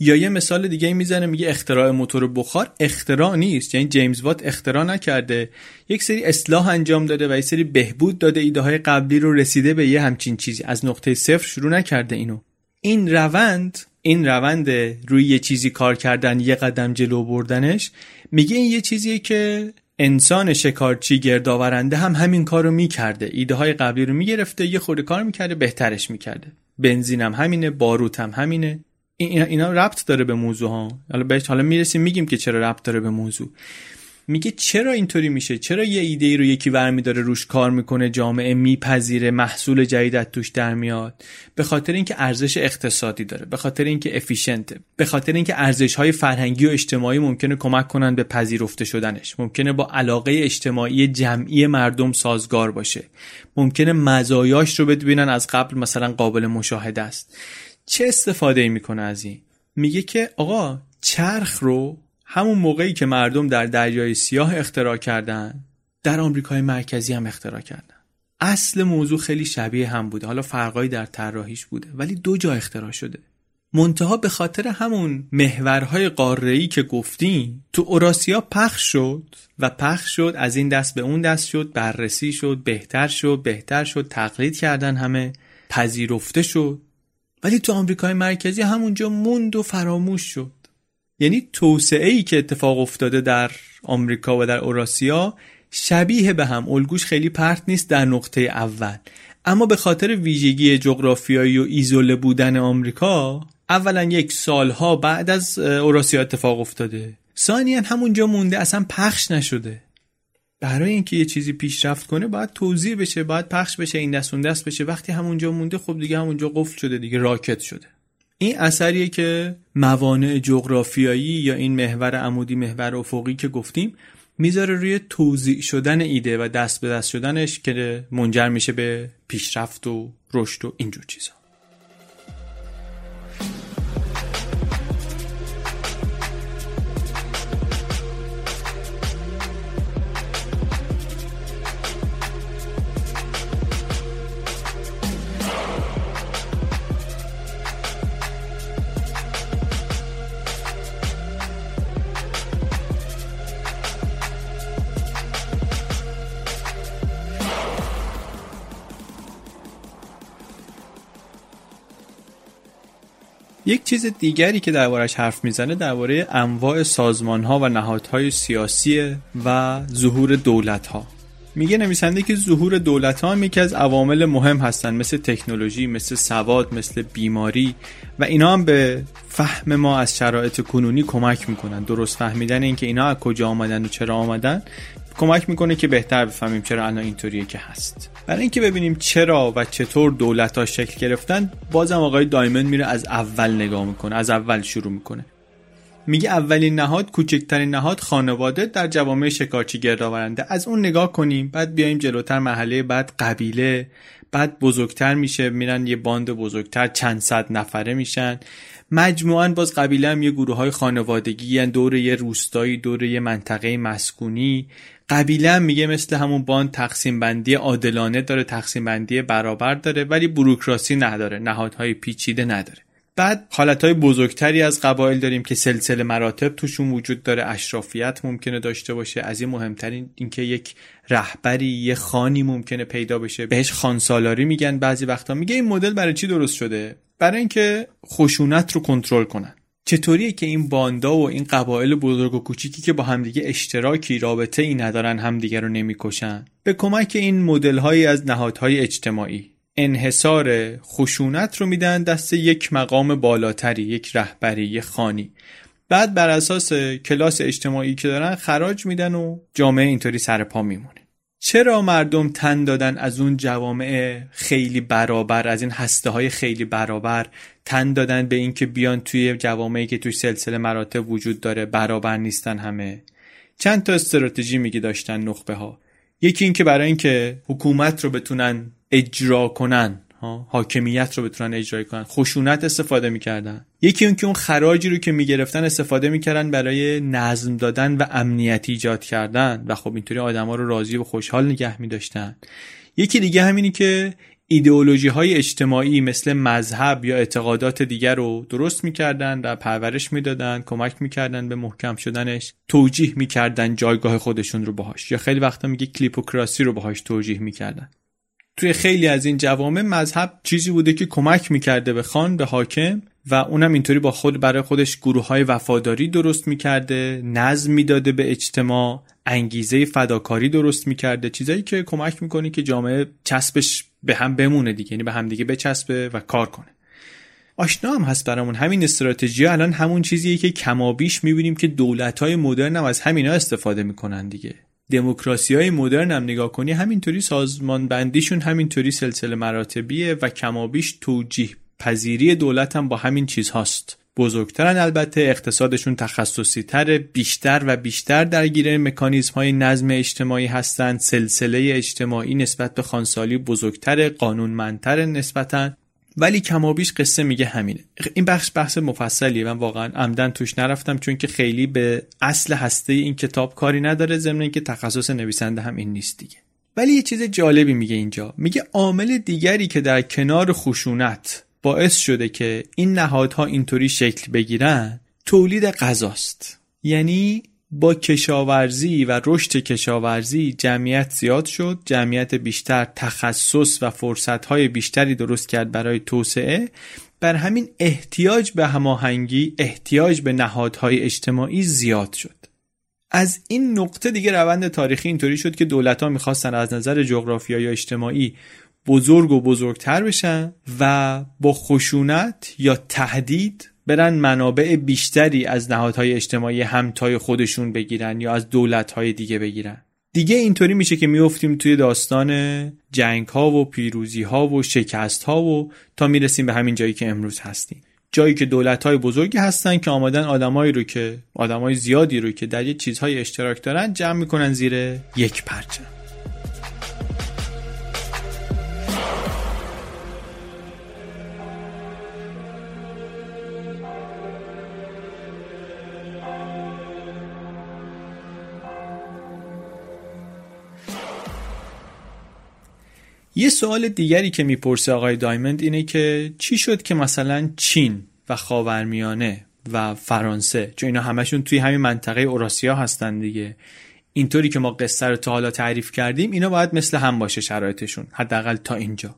یا یه مثال دیگه می‌زنه میگه اختراع موتور بخار اختراع نیست. یعنی جیمز وات اختراع نکرده. یک سری اصلاح انجام داده و یک سری بهبود داده. ایده های قبلی رو رسیده به یه همچین چیزی. از نقطه صفر شروع نکرده اینو. این روند این روند روی یه چیزی کار کردن یه قدم جلو بردنش میگه این یه چیزیه که انسان شکارچی گردآورنده هم همین کار رو می‌کرده. ایده های قبلی رو می‌گرفته یه خورده کار می‌کرده بهترش می‌کرده. بنزین هم همینه باروت هم همینه. اینا ربط داره به موضوع ها حالا بهش حالا می‌رسیم میگیم که چرا ربط داره به موضوع. میگه چرا اینطوری میشه؟ چرا یه ایده ای رو یکی ورمی داره روش کار می‌کنه جامعه میپذیره محصول جدید توش در میاد؟ به خاطر اینکه ارزش اقتصادی داره به خاطر اینکه افیشنته به خاطر اینکه ارزش های فرهنگی و اجتماعی ممکنه کمک کنن به پذیرفته شدنش. ممکنه با علاقه اجتماعی جمعی مردم سازگار باشه. ممکنه مزایاش رو ببینن از قبل مثلا قابل مشاهده است. چه استفاده ای می‌کنه از این؟ میگه که آقا چرخ رو همون موقعی که مردم در دریای سیاه اختراع کردن در آمریکای مرکزی هم اختراع کردن. اصل موضوع خیلی شبیه هم بوده. حالا فرقایی در طراحیش بوده ولی دو جا اختراع شده. منتها به خاطر همون محورهای قاره‌ای که گفتیم تو اوراسیا پخش شد و پخش شد از این دست به اون دست شد بررسی شد بهتر شد بهتر شد تقلید کردن همه پذیرفته شد. ولی تو آمریکای مرکزی همونجا موند و فراموش شد. یعنی توسعه ای که اتفاق افتاده در آمریکا و در اوراسیا شبیه به هم. الگوش خیلی پرت نیست در نقطه اول. اما به خاطر ویژگی جغرافیایی و ایزوله بودن آمریکا اولا یک سالها بعد از اوراسیا اتفاق افتاده. ثانیا همونجا مونده اصلا پخش نشده. برای اینکه یه چیزی پیشرفت کنه باید توضیح بشه باید پخش بشه این دست اون دست بشه. وقتی همونجا مونده خب دیگه همونجا قفل شده دیگه راکت شده. این اثریه که موانع جغرافیایی یا این محور عمودی محور افقی که گفتیم می‌ذاره روی توضیح شدن ایده و دست به دست شدنش که منجر میشه به پیشرفت و رشد و اینجور چیزا. یک چیز دیگری که دربارش حرف می‌زنه درباره انواع سازمان ها و نهادهای سیاسی و ظهور دولت ها میگه نویسنده که ظهور دولت ها هم یکی از عوامل مهم هستن مثل تکنولوژی مثل سواد مثل بیماری و اینا هم به فهم ما از شرایط کنونی کمک می‌کنن. درست فهمیدن اینکه اینا از کجا آمدن و چرا آمدن کمک می‌کنه که بهتر بفهمیم چرا الان اینطوریه که هست. برای اینکه ببینیم چرا و چطور دولت ها شکل گرفتن بازم آقای دایمن میره از اول نگاه می‌کنه از اول شروع می‌کنه. میگه اولین نهاد کوچکترین نهاد خانواده در جوامع شکارچی گردآورنده. از اون نگاه کنیم بعد بیایم جلوتر محله بعد قبیله. بعد بزرگتر میشه میرن یه باند بزرگتر چند صد نفره میشن. مجموعا باز قبیله هم یه گروه های خانوادگی دور یه روستایی دور یه منطقه مسکونی. قبیله میگه مثل همون باند تقسیم بندی عادلانه داره تقسیم بندی برابر داره ولی بروکراسی نداره نهادهای پیچیده نداره. بعد حالتهای بزرگتری از قبایل داریم که سلسله مراتب توشون وجود داره. اشرافیت ممکنه داشته باشه. از این مهمترین اینکه یک رهبری یه خانی ممکنه پیدا بشه. بهش خانسالاری میگن بعضی وقتا. میگه این مدل برای چی درست شده؟ برای اینکه خشونت رو کنترل کنن. چطوریه که این باندا و این قبایل بزرگ و کوچیکی که با همدیگه اشتراکی رابطه ای ندارن همدیگه رو نمی‌کشن؟ به کمک این مدل هایی از نهادهای اجتماعی. انحصار خشونت رو میدن دست یک مقام بالاتری یک رهبری یک خانی. بعد بر اساس کلاس اجتماعی که دارن خراج میدن و جامعه اینطوری سر پا میمونه. چرا مردم تن دادن از اون جوامع خیلی برابر از این هسته های خیلی برابر تن دادن به اینکه بیان توی جوامعی که توی سلسله مراتب وجود داره برابر نیستن همه؟ چند تا استراتژی میگه داشتن نخبه ها یکی اینکه برای اینکه حکومت رو بتونن اجرا کنن. حاکمیت رو بتونن اجرا کنن. خشونت استفاده می‌کردن. یکی اون که اون خراجی رو که می‌گرفتن استفاده می‌کردن برای نظم دادن و امنیت ایجاد کردن. و خب اینطوری آدما رو راضی و خوشحال نگه میداشتن. یکی دیگه همینی که ایدئولوژی های اجتماعی مثل مذهب یا اعتقادات دیگر رو درست می‌کردن و پرورش می‌دادن کمک می‌کردن به محکم شدنش توجیه می‌کردن جایگاه خودشون رو باهاش. یا خیلی وقتا میگه کلیپوکراسی رو باهاش توجیه می‌کردن. توی خیلی از این جوامع مذهب چیزی بوده که کمک می‌کرده به خان به حاکم و اونم اینطوری با خود برای خودش گروه های وفاداری درست می‌کرده نظم می‌داده به اجتماع انگیزه فداکاری درست می‌کرده چیزایی که کمک می‌کنه که جامعه چسبش به هم بمونه دیگه یعنی به هم دیگه بچسبه و کار کنه. آشنا هم هست برامون همین استراتژی الان همون چیزیه که کمابیش می‌بینیم که دولت های مدرن هم از همینا استفاده می‌کنن دیگه. دموکراسی های مدرن هم نگاه کنی همینطوری سازمان بندیشون همینطوری سلسله مراتبیه و کمابیش توجیه پذیری دولت هم با همین چیز هاست. بزرگترن البته اقتصادشون تخصصی تر بیشتر و بیشتر درگیر مکانیزم های نظم اجتماعی هستند سلسله اجتماعی نسبت به خانسالی بزرگتر قانونمندتر نسبتا. ولی کمابیش قصه میگه همینه. این بخش بحث مفصلیه. من واقعا عمدن توش نرفتم چون که خیلی به اصل هسته این کتاب کاری نداره ضمن اینکه تخصص نویسنده هم این نیست دیگه. ولی یه چیز جالبی میگه اینجا. میگه عامل دیگری که در کنار خشونت باعث شده که این نهادها اینطوری شکل بگیرن تولید غذاست. یعنی با کشاورزی و رشد کشاورزی جمعیت زیاد شد. جمعیت بیشتر تخصص و فرصتهای بیشتری درست کرد برای توسعه. بر همین احتیاج به هماهنگی احتیاج به نهادهای اجتماعی زیاد شد. از این نقطه دیگه روند تاریخی اینطوری شد که دولت ها می‌خواستن از نظر جغرافیایی یا اجتماعی بزرگ و بزرگتر بشن و با خشونت یا تهدید برن منابع بیشتری از نهادهای اجتماعی همتای خودشون بگیرن یا از دولتهای دیگه بگیرن. دیگه اینطوری میشه که میفتیم توی داستان جنگ ها و پیروزی ها و شکست ها و تا می‌رسیم به همین جایی که امروز هستیم. جایی که دولت های بزرگی هستن که آمدن آدمایی رو که آدمای زیادی رو که در یه چیزهای اشتراک دارن جمع می‌کنن زیر یک پرچم. یه سوال دیگری که می‌پرسه آقای دایمند اینه که چی شد که مثلا چین و خاورمیانه و فرانسه چون اینا همشون توی همین منطقه اوراسیا هستن دیگه اینطوری که ما قصه رو تا حالا تعریف کردیم اینا باید مثل هم باشه شرایطشون حداقل تا اینجا.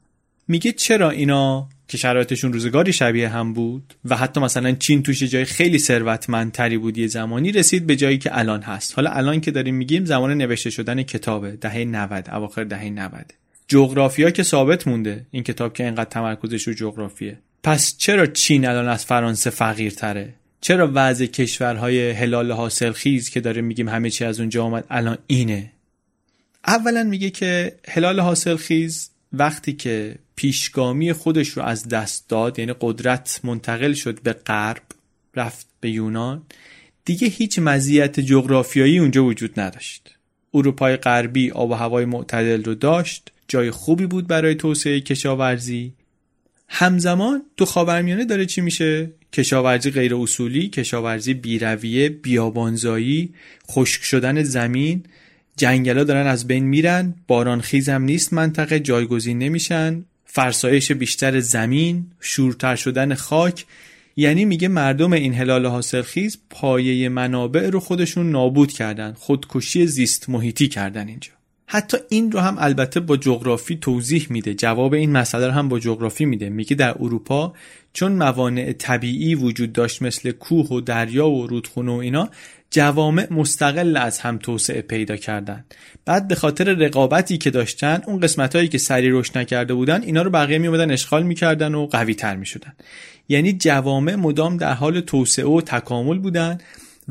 میگه چرا اینا که شرایطشون روزگاری شبیه هم بود و حتی مثلا چین توش جای خیلی ثروتمندتری بود یه زمانی رسید به جایی که الان هست. حالا الان که داریم میگیم زمان نوشته شدن کتابه دهه 90 اواخر دهه 90 جغرافیا که ثابت مونده این کتاب که اینقدر تمرکزش رو جغرافیه. پس چرا چین الان از فرانسه فقیرتره؟ چرا وضع کشورهای هلال حاصل خیز که داره میگیم همه چی از اونجا آمد الان اینه؟ اولا میگه که هلال حاصل خیز وقتی که پیشگامی خودش رو از دست داد یعنی قدرت منتقل شد به غرب رفت به یونان دیگه هیچ مزیت جغرافیایی اونجا وجود نداشت. اروپای غربی آب و هوای معتدل رو داشت. جای خوبی بود برای توسعه کشاورزی. همزمان تو خاورمیانه داره چی میشه؟ کشاورزی غیر اصولی کشاورزی بیرویه بیابانزایی خشک شدن زمین. جنگلا دارن از بین میرن باران خیزم نیست منطقه جایگزین نمیشن. فرسایش بیشتر زمین شورتر شدن خاک. یعنی میگه مردم این هلال حاصلخیز پایه منابع رو خودشون نابود کردن خودکشی زیست محیطی کردن اینجا. حتی این رو هم البته با جغرافی توضیح میده جواب این مسئله رو هم با جغرافی میده. میگه در اروپا چون موانع طبیعی وجود داشت مثل کوه و دریا و رودخونه و اینا جوامع مستقل از هم توسعه پیدا کردن بعد به خاطر رقابتی که داشتن اون قسمت هایی که سری رشد نکرده بودن اینا رو بقیه میومدن اشغال می‌کردن و قوی تر می‌شدن. یعنی جوامع مدام در حال توسعه و تکامل بودن.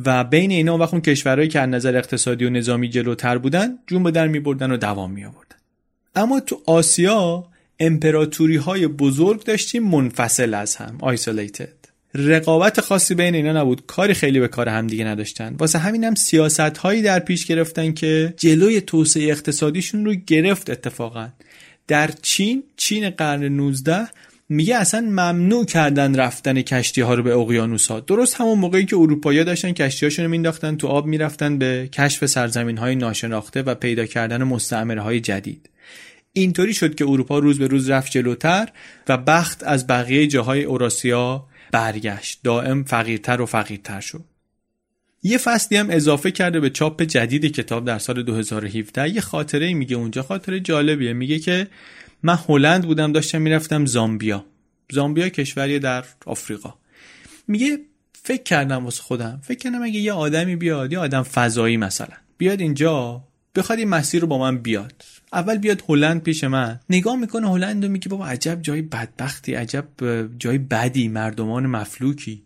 و بین اینا وقت اون کشورهایی که از نظر اقتصادی و نظامی جلوتر بودن جون به در میبردن و دوام می آوردن اما تو آسیا امپراتوری های بزرگ داشتیم منفصل از هم آیسولیتد رقابت خاصی بین اینا نبود. کاری خیلی به کار هم دیگه نداشتن. واسه همین هم سیاست هایی در پیش گرفتن که جلوی توسعه اقتصادیشون رو گرفت اتفاقا. در چین چین قرن 19 میگه اصلا ممنوع کردن رفتن کشتی ها رو به اقیانوس ها. درست همون موقعی که اروپایی داشتن کشتی هاشون رو مینداختن تو آب می‌رفتن به کشف سرزمین های ناشناخته و پیدا کردن مستعمره های جدید. اینطوری شد که اروپا روز به روز رفت جلوتر و بخت از بقیه جاهای اوراسیا برگشت. دائم فقیرتر و فقیرتر شد. یه فصلی هم اضافه کرده به چاپ جدید کتاب در سال 2017 یه خاطره میگه اونجا. خاطره جالبیه. میگه که من هلند بودم داشتم می‌رفتم زامبیا. زامبیا کشوری در آفریقا. میگه فکر کردم واسه خودم فکر کردم اگه یه آدمی بیاد یه آدم فضایی مثلا بیاد اینجا بخواد این مسیر رو با من بیاد. اول بیاد هلند پیش من. نگاه می‌کنه هلند و میگه بابا عجب جای بدبختی عجب جای بدی مردمان مفلوکی.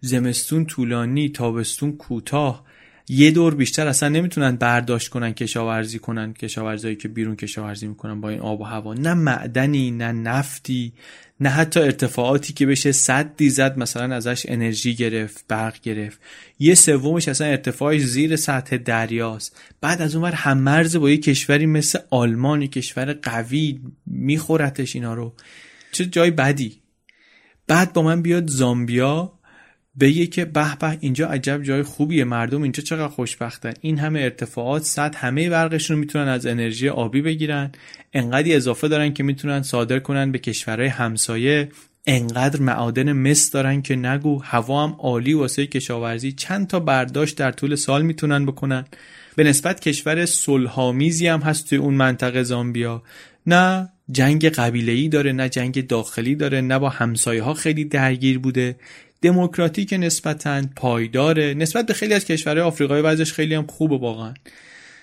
زمستون طولانی تابستون کوتاه. یه دور بیشتر اصلا نمی‌تونن برداشت کنن کشاورزی کنن کشاورزایی که بیرون کشاورزی می‌کنن با این آب و هوا. نه معدنی نه نفتی نه حتی ارتفاعاتی که بشه صدی زد مثلا ازش انرژی گرفت برق گرفت. یه سومش اصلا ارتفاعش زیر سطح دریاست. بعد از اونور هم مرز با یه کشوری مثل آلمان کشور قوی میخورتش اینا رو. چه جای بدی. بعد با من بیاد زامبیا. بگه که به به اینجا عجب جای خوبیه مردم اینجا چقدر خوشبختن. این همه ارتفاعات صد همه برقشون می‌تونن از انرژی آبی بگیرن. انقدی اضافه دارن که می‌تونن صادر کنن به کشورهای همسایه. انقدر معادن مس دارن که نگو هوا هم عالی واسه کشاورزی. چند تا برداشت در طول سال می‌تونن بکنن. به نسبت کشور صلحآمیزی هم هست توی اون منطقه زامبیا. نه جنگ قبیله داره نه جنگ داخلی داره نه با همسایه ها خیلی درگیر بوده. دموکراتیک نسبتا پایداره. نسبت به خیلی از کشورهای آفریقایی وضعش خیلی هم خوبه واقعا.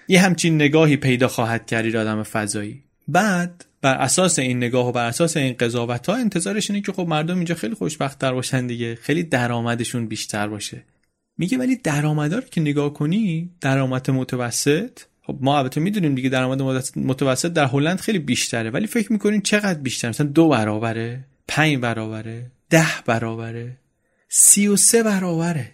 یه همچین نگاهی پیدا خواهد کردید آدم فضایی. بعد بر اساس این نگاه و بر اساس این قضاوت ها انتظارش اینه که خب مردم اینجا خیلی خوشبخت تر باشن دیگه. خیلی درآمدشون بیشتر باشه. میگه ولی درآمدا رو که نگاه کنی درآمد متوسط خب ما البته می‌دونیم دیگه درآمد متوسط در هلند خیلی بیشتره ولی فکر می‌کنین چقدر بیشتر؟ مثلا دو برابره پنج برابره ده برابره. سی و سه برابره.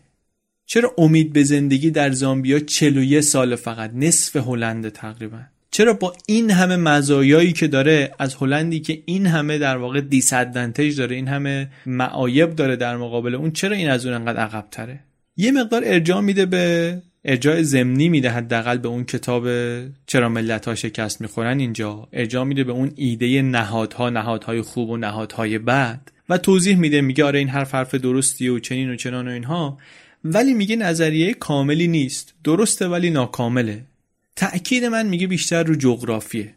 چرا امید به زندگی در زامبیا 41 سال فقط؟ نصف هلند تقریبا. چرا با این همه مزایایی که داره از هلندی که این همه در واقع دیسادوانتیج داره این همه معایب داره در مقابل اون چرا این از اون انقدر عقب تره یه مقدار ارجاع میده به ارجاع زمینی میده حداقل به اون کتاب چرا ملت ها شکست می‌خورن اینجا. ارجاع میده به اون ایده نهادها نهادهای خوب و نهادهای بد. و توضیح میده میگه آره این حرف حرف درستی و چنین و چنان و اینها. ولی میگه نظریه کاملی نیست. درسته ولی ناکامله. تأکید من میگه بیشتر رو جغرافیه.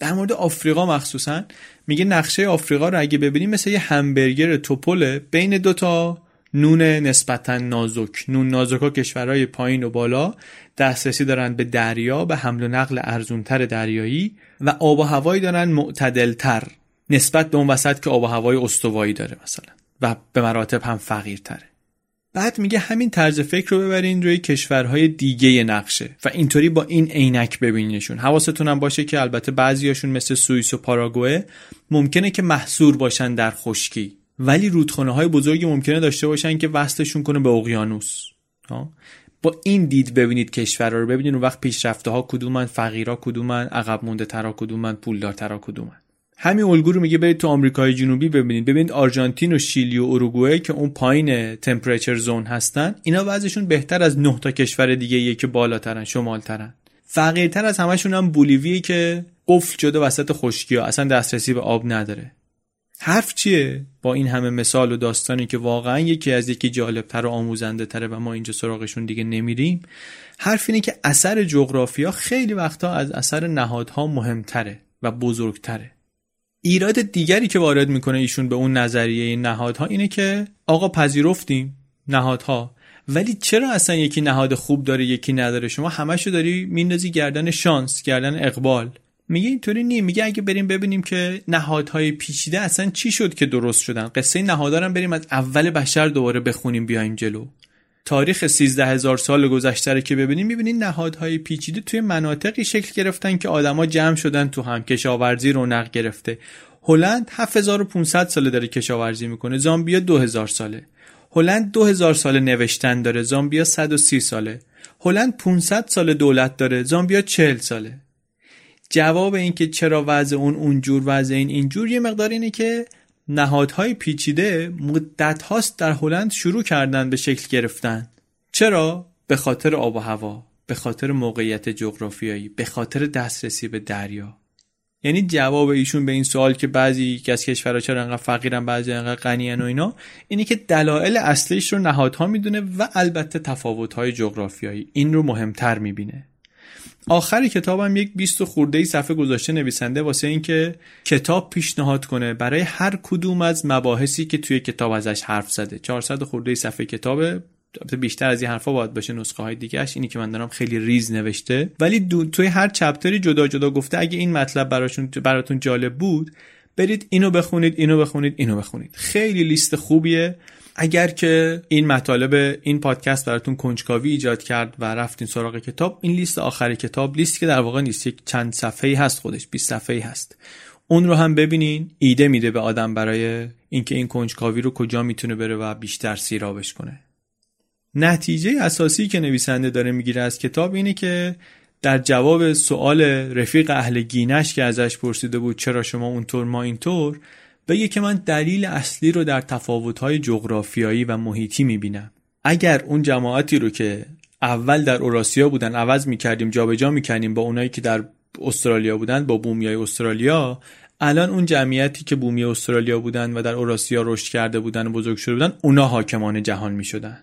در مورد آفریقا مخصوصا میگه نقشه آفریقا رو اگه ببینیم مثل یه همبرگر توپله بین دوتا نون نسبتا نازک. نون نازک ها کشورهای پایین و بالا دسترسی دارن به دریا به حمل و نقل ارزونتر دریایی و آب و هوایی دارن معتدلتر. نسبت به اون وسط که آب و هوای استوایی داره مثلا و به مراتب هم فقیرتره. بعد میگه همین طرز فکر رو ببرین روی کشورهای دیگه نقشه و اینطوری با این عینک ببینینشون. حواستون هم باشه که البته بعضیاشون مثل سوئیس و پاراگوئه ممکنه که محصور باشن در خشکی. ولی رودخانه های بزرگی ممکنه داشته باشن که وصلشون کنه به اقیانوس. با این دید ببینید کشور رو. ببینید اون وقت پیشرفته ها کدومن؟ فقیرا کدومن؟ عقب مونده ترا کدومن؟ پولدار ترا کدومن؟ همین الگو رو میگه برید تو آمریکای جنوبی ببینید. ببینید آرژانتین و شیلی و اروگوئه که اون پایین تمپریچر زون هستن اینا وضعشون بهتر از نه تا کشور دیگه ایه که بالاترن شمالترن. فقیرتر از همشون هم بولیویه که قفل شده وسط خشکی ها اصلا دسترسی به آب نداره. حرف چیه؟ با این همه مثال و داستانی که واقعا یکی از یکی جالبتر و آموزنده تره و ما اینجا سراغشون دیگه نمیریم. حرف اینه که اثر جغرافیا خیلی وقتا از اثر نهادها مهمتره و بزرگتره. ایراد دیگری که وارد می‌کنه ایشون به اون نظریه نهادها اینه که آقا پذیرفتیم نهادها. ولی چرا اصلا یکی نهاد خوب داره یکی نداره؟ شما همشو داری میندازی گردن شانس گردن اقبال. میگه اینطوری نی میگه اگه بریم ببینیم که نهادهای پیچیده اصلا چی شد که درست شدن؟ قصه نهادارم بریم از اول بشر دوباره بخونیم بیایم جلو. تاریخ 13 هزار سال گذشته رو که ببینیم می‌بینین نهادهای پیچیده توی مناطقی شکل گرفتن که آدما جمع شدن تو هم. کشاورزی رونق گرفته. هلند 7500 ساله داره کشاورزی می‌کنه. زامبیا 2000 ساله. هلند 2000 ساله نوشتن داره. زامبیا 130 ساله. هلند 500 سال دولت داره. زامبیا 40 ساله. جواب این که چرا وضع اون اونجور وضع این اینجور یه مقدار اینه که نهادهای پیچیده مدت هاست در هلند شروع کردن به شکل گرفتن. چرا؟ به خاطر آب و هوا به خاطر موقعیت جغرافیایی به خاطر دسترسی به دریا. یعنی جواب ایشون به این سوال که بعضی از کشورها چرا انقدر فقیرن بعضی انقدر غنیان و اینا اینی که دلایل اصلیش رو نهادها می‌دونه و البته تفاوت‌های جغرافیایی. این رو مهمتر می‌بینه. آخر کتابم یک 20 خورده ای صفحه گذاشته نویسنده واسه اینکه کتاب پیشنهاد کنه برای هر کدوم از مباحثی که توی کتاب ازش حرف زده. 400 خورده ای صفحه کتابه. بیشتر از این حرفا باید باشه نسخه های دیگهش اینی که من دارم خیلی ریز نوشته. ولی توی هر چپتری جدا جدا گفته اگه این مطلب براتون براتون جالب بود برید اینو بخونید اینو بخونید اینو بخونید. خیلی لیست خوبیه. اگر که این مطالب این پادکست براتون کنجکاوی ایجاد کرد و رفتین سراغ کتاب این لیست آخر کتاب لیست که در واقع نیست یک چند صفحه‌ای هست خودش 20 صفحه‌ای هست. اون رو هم ببینین ایده میده به آدم برای اینکه این کنجکاوی رو کجا می‌تونه بره و بیشتر سیرابش کنه. نتیجه اساسی که نویسنده داره می‌گیره از کتاب اینه که در جواب سوال رفیق اهل گینش که ازش پرسیده بود چرا شما اونطور ما اینطور بگه که من دلیل اصلی رو در تفاوت‌های جغرافیایی و محیطی می‌بینم. اگر اون جماعتی رو که اول در اوراسیا بودن عوض می‌کردیم جابجا می‌کردیم با اونایی که در استرالیا بودن با بومیای استرالیا الان اون جمعیتی که بومی استرالیا بودن و در اوراسیا رشد کرده بودن و بزرگ شده بودن اونا حاکمان جهان می‌شدن.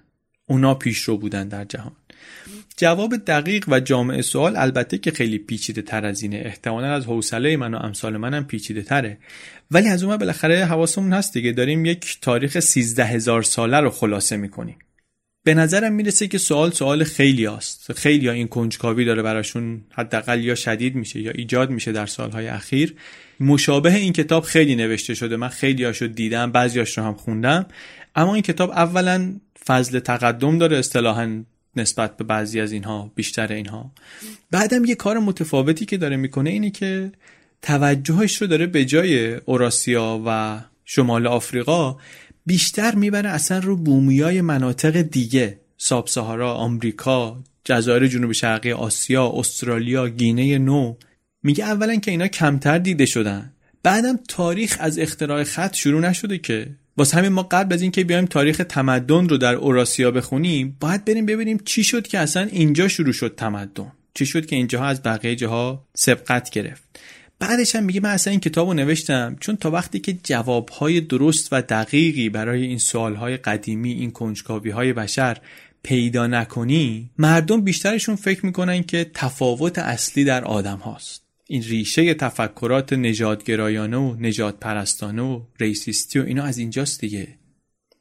اونا پیشرو بودن در جهان. جواب دقیق و جامع سوال البته که خیلی پیچیده تر از اینه. احتمالا از حوصله من و امثال منم پیچیده تره. ولی از اون بالاخره حواسمون هست دیگه. داریم یک تاریخ 13 هزار ساله رو خلاصه می‌کنیم. به نظرم می‌رسه که سوال سوال خیلی است خیلی ها این کنجکاوی داره براشون حداقل یا شدید میشه یا ایجاد میشه در سالهای اخیر. مشابه این کتاب خیلی نوشته شده. من خیلی هاشو دیدم بعضیاش رو هم خوندم. اما این کتاب اولا فضل تقدم داره. اصطلاحا نسبت به بعضی از اینها بیشتر اینها. بعدم یه کار متفاوتی که داره می‌کنه اینه که توجهش رو داره به جای اوراسیا و شمال آفریقا بیشتر می‌بره اصلا رو بومیای مناطق دیگه ساب سهارا آمریکا جزایر جنوب شرقی آسیا استرالیا گینه نو. میگه اولا که اینا کمتر دیده شدن. بعدم تاریخ از اختراع خط شروع نشده که واسه همین ما قبل از اینکه بیایم تاریخ تمدن رو در اوراسیا بخونیم باید بریم ببینیم چی شد که اصلا اینجا شروع شد تمدن. چی شد که اینجاها از بقیه جاها سبقت گرفت. بعدش هم میگه من اصلا این کتاب رو نوشتم چون تا وقتی که جوابهای درست و دقیقی برای این سوالهای قدیمی این کنجکاوی های بشر پیدا نکنی مردم بیشترشون فکر می‌کنن که تفاوت اصلی در آدم هاست. این ریشه تفکرات نجادگرایانه و نجات پرستانه و ریسیستی و اینا از اینجاست دیگه.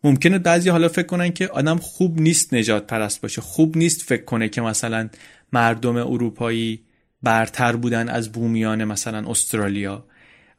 ممکنه بعضی حالا فکر کنن که آدم خوب نیست نجات پرست باشه خوب نیست فکر کنه که مثلا مردم اروپایی برتر بودن از بومیان مثلا استرالیا.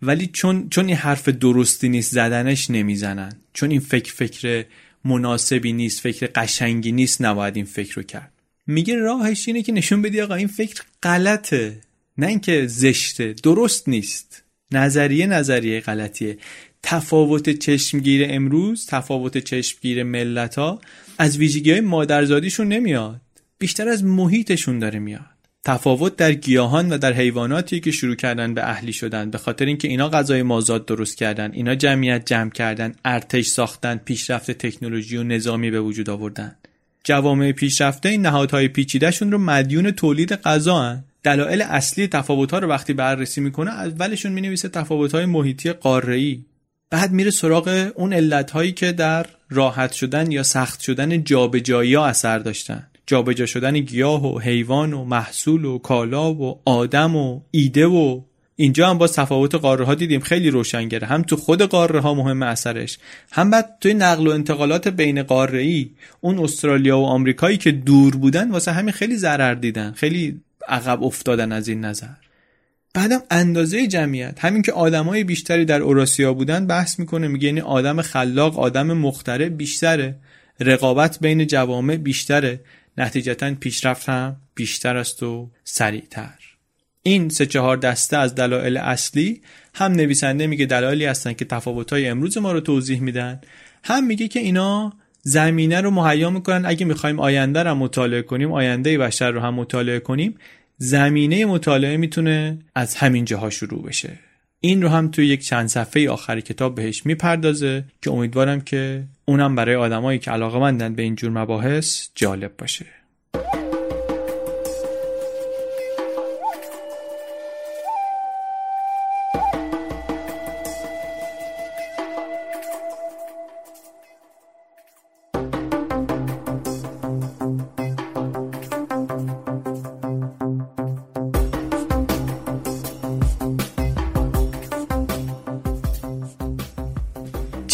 ولی چون چون این حرف درستی نیست زدنش نمی‌زنن. چون این فکر فکر مناسبی نیست فکر قشنگی نیست نباید این فکر رو کرد. میگه راهش اینه که نشون بدی آقا این فکر غلطه. نه اینکه زشته درست نیست. نظریه نظریه غلطیه. تفاوت چشمگیر امروز تفاوت چشمگیر ملت ها از ویژگی های مادرزادیشون نمیاد. بیشتر از محیطشون داره میاد. تفاوت در گیاهان و در حیواناتی که شروع کردن به اهلی شدن به خاطر اینکه اینا غذای مازاد درست کردن اینا جمعیت جمع کردن ارتش ساختن پیشرفت تکنولوژی و نظامی به وجود آوردن. جوامع پیشرفته این نهادهای پیچیدهشون رو مدیون تولید غذا دلایل اصلی تفاوت‌ها رو وقتی بررسی می‌کنه اولشون می‌نویسه تفاوت‌های محیطی قاره‌ای. بعد میره سراغ اون علتهایی که در راحت شدن یا سخت شدن جابجایی ها اثر داشتن. جابجا شدن گیاه و حیوان و محصول و کالا و آدم و ایده و اینجا هم با تفاوت قاره ها دیدیم. خیلی روشنگره. هم تو خود قاره ها مهم اثرش هم بعد توی نقل و انتقالات بین قاره ای اون استرالیا و آمریکایی که دور بودن واسه همین خیلی ضرر دیدن. خیلی عقب افتادن از این نظر. بعدم اندازه جمعیت همین که آدمای بیشتری در اوراسیا بودن بحث می‌کنه میگه یعنی آدم خلاق آدم مختره بیشتره. رقابت بین جوامع بیشتره. نتیجتا پیشرفت هم بیشتر است و سریعتر. این سه چهار دسته از دلایل اصلی هم نویسنده میگه دلایلی هستن که تفاوت‌های امروز ما رو توضیح میدن. هم میگه که اینا زمینه رو مهیا می‌کنن. اگه می‌خوایم آینده رو مطالعه کنیم آینده بشر رو هم مطالعه کنیم زمینه مطالعه می‌تونه از همین جاها شروع بشه. این رو هم توی یک چند صفحه آخر کتاب بهش می‌پردازه که امیدوارم که اونم برای آدمایی که علاقه مندن به اینجور مباحث جالب باشه.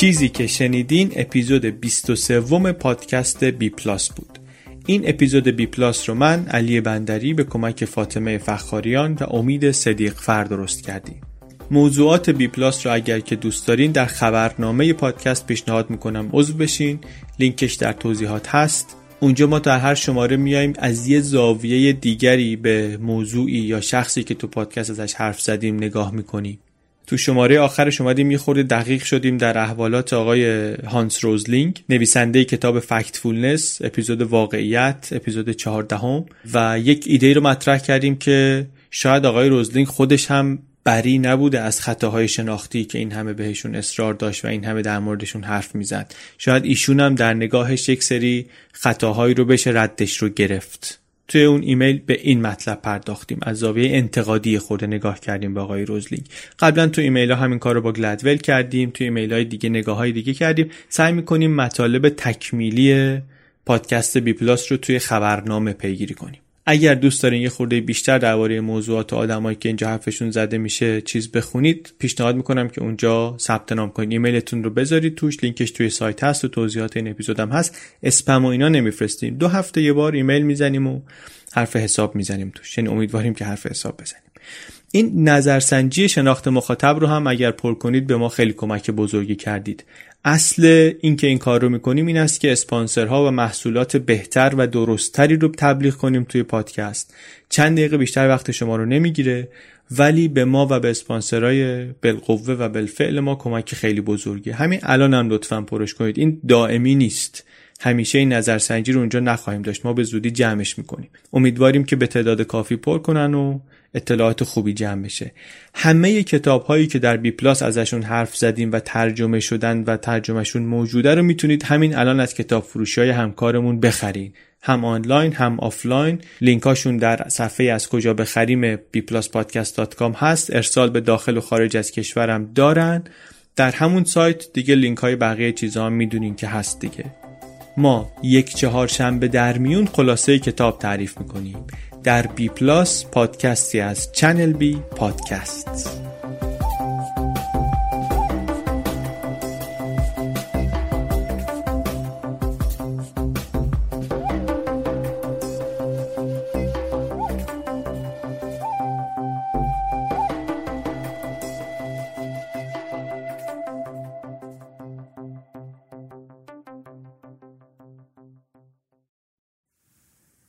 چیزی که شنیدین اپیزود 23 پادکست بی پلاس بود. این اپیزود بی پلاس رو من علی بندری به کمک فاطمه فخاریان و امید صدیق فر درست کردیم. موضوعات بی پلاس رو اگر که دوست دارین در خبرنامه پادکست پیشنهاد می‌کنم عضو بشین. لینکش در توضیحات هست. اونجا ما در هر شماره میایم. از یه زاویه دیگری به موضوعی یا شخصی که تو پادکست ازش حرف زدیم نگاه می‌کنیم تو شماره آخرش اومدیم یه خورده دقیق شدیم در احوالات آقای هانس روزلینگ نویسنده کتاب Factfulness اپیزود واقعیت اپیزود چهاردهم و یک ایده رو مطرح کردیم که شاید آقای روزلینگ خودش هم بری نبوده از خطاهای شناختی که این همه بهشون اصرار داشت و این همه در موردشون حرف می‌زد. شاید ایشون هم در نگاهش یک سری خطاهایی رو بشه ردش رو گرفت. توی اون ایمیل به این مطلب پرداختیم. از زاویه انتقادی خود نگاه کردیم به آقای روزلینگ قبلا تو ایمیل ها همین کار رو با گلدول کردیم تو ایمیل های دیگه نگاه های دیگه کردیم. سعی می‌کنیم مطالب تکمیلی پادکست بی پلاس رو توی خبرنامه پیگیری کنیم. اگر دوست دارین یه خورده بیشتر درباره موضوعات و آدمایی که اینجا حرفشون زده میشه چیز بخونید پیشنهاد می‌کنم که اونجا ثبت نام کنید ایمیلتون رو بذارید توش لینکش توی سایت هست و توضیحات این اپیزودم هست. اسپم و اینا نمیفرستیم. دو هفته یه بار ایمیل می‌زنیم و حرف حساب می‌زنیم توش. یعنی امیدواریم که حرف حساب بزنیم. این نظرسنجی شناخت مخاطب رو هم اگر پر کنید به ما خیلی کمک بزرگی کردید. اصل اینکه این کار رو می‌کنیم این است که اسپانسرها و محصولات بهتر و درستتری رو تبلیغ کنیم توی پادکست. چند دقیقه بیشتر وقت شما رو نمی‌گیره ولی به ما و به اسپانسرهای بالقوه و بالفعل ما کمک خیلی بزرگی همین الان هم لطفا پرش کنید. این دائمی نیست. همیشه این نظرسنجی رو اونجا نخواهیم داشت. ما به زودی جمعش می‌کنیم. امیدواریم که به تعداد کافی پر کنن و اطلاعات خوبی جمع بشه. همه کتاب هایی که در بی پلاس ازشون حرف زدیم و ترجمه شدن و ترجمهشون موجوده رو می‌تونید همین الان از کتاب فروشی های همکارمون بخرین. هم آنلاین هم آفلاین. لینکاشون در صفحه از کجا بخریم bpluspodcast.com هست. ارسال به داخل و خارج از کشورم دارن. در همون سایت دیگه لینک های بقیه چیزها هم می‌دونین که هست دیگه. ما یک چهارشنبه در میون خلاصه کتاب تعریف می‌کنیم. در بی پلاس پادکستی از چنل بی پادکست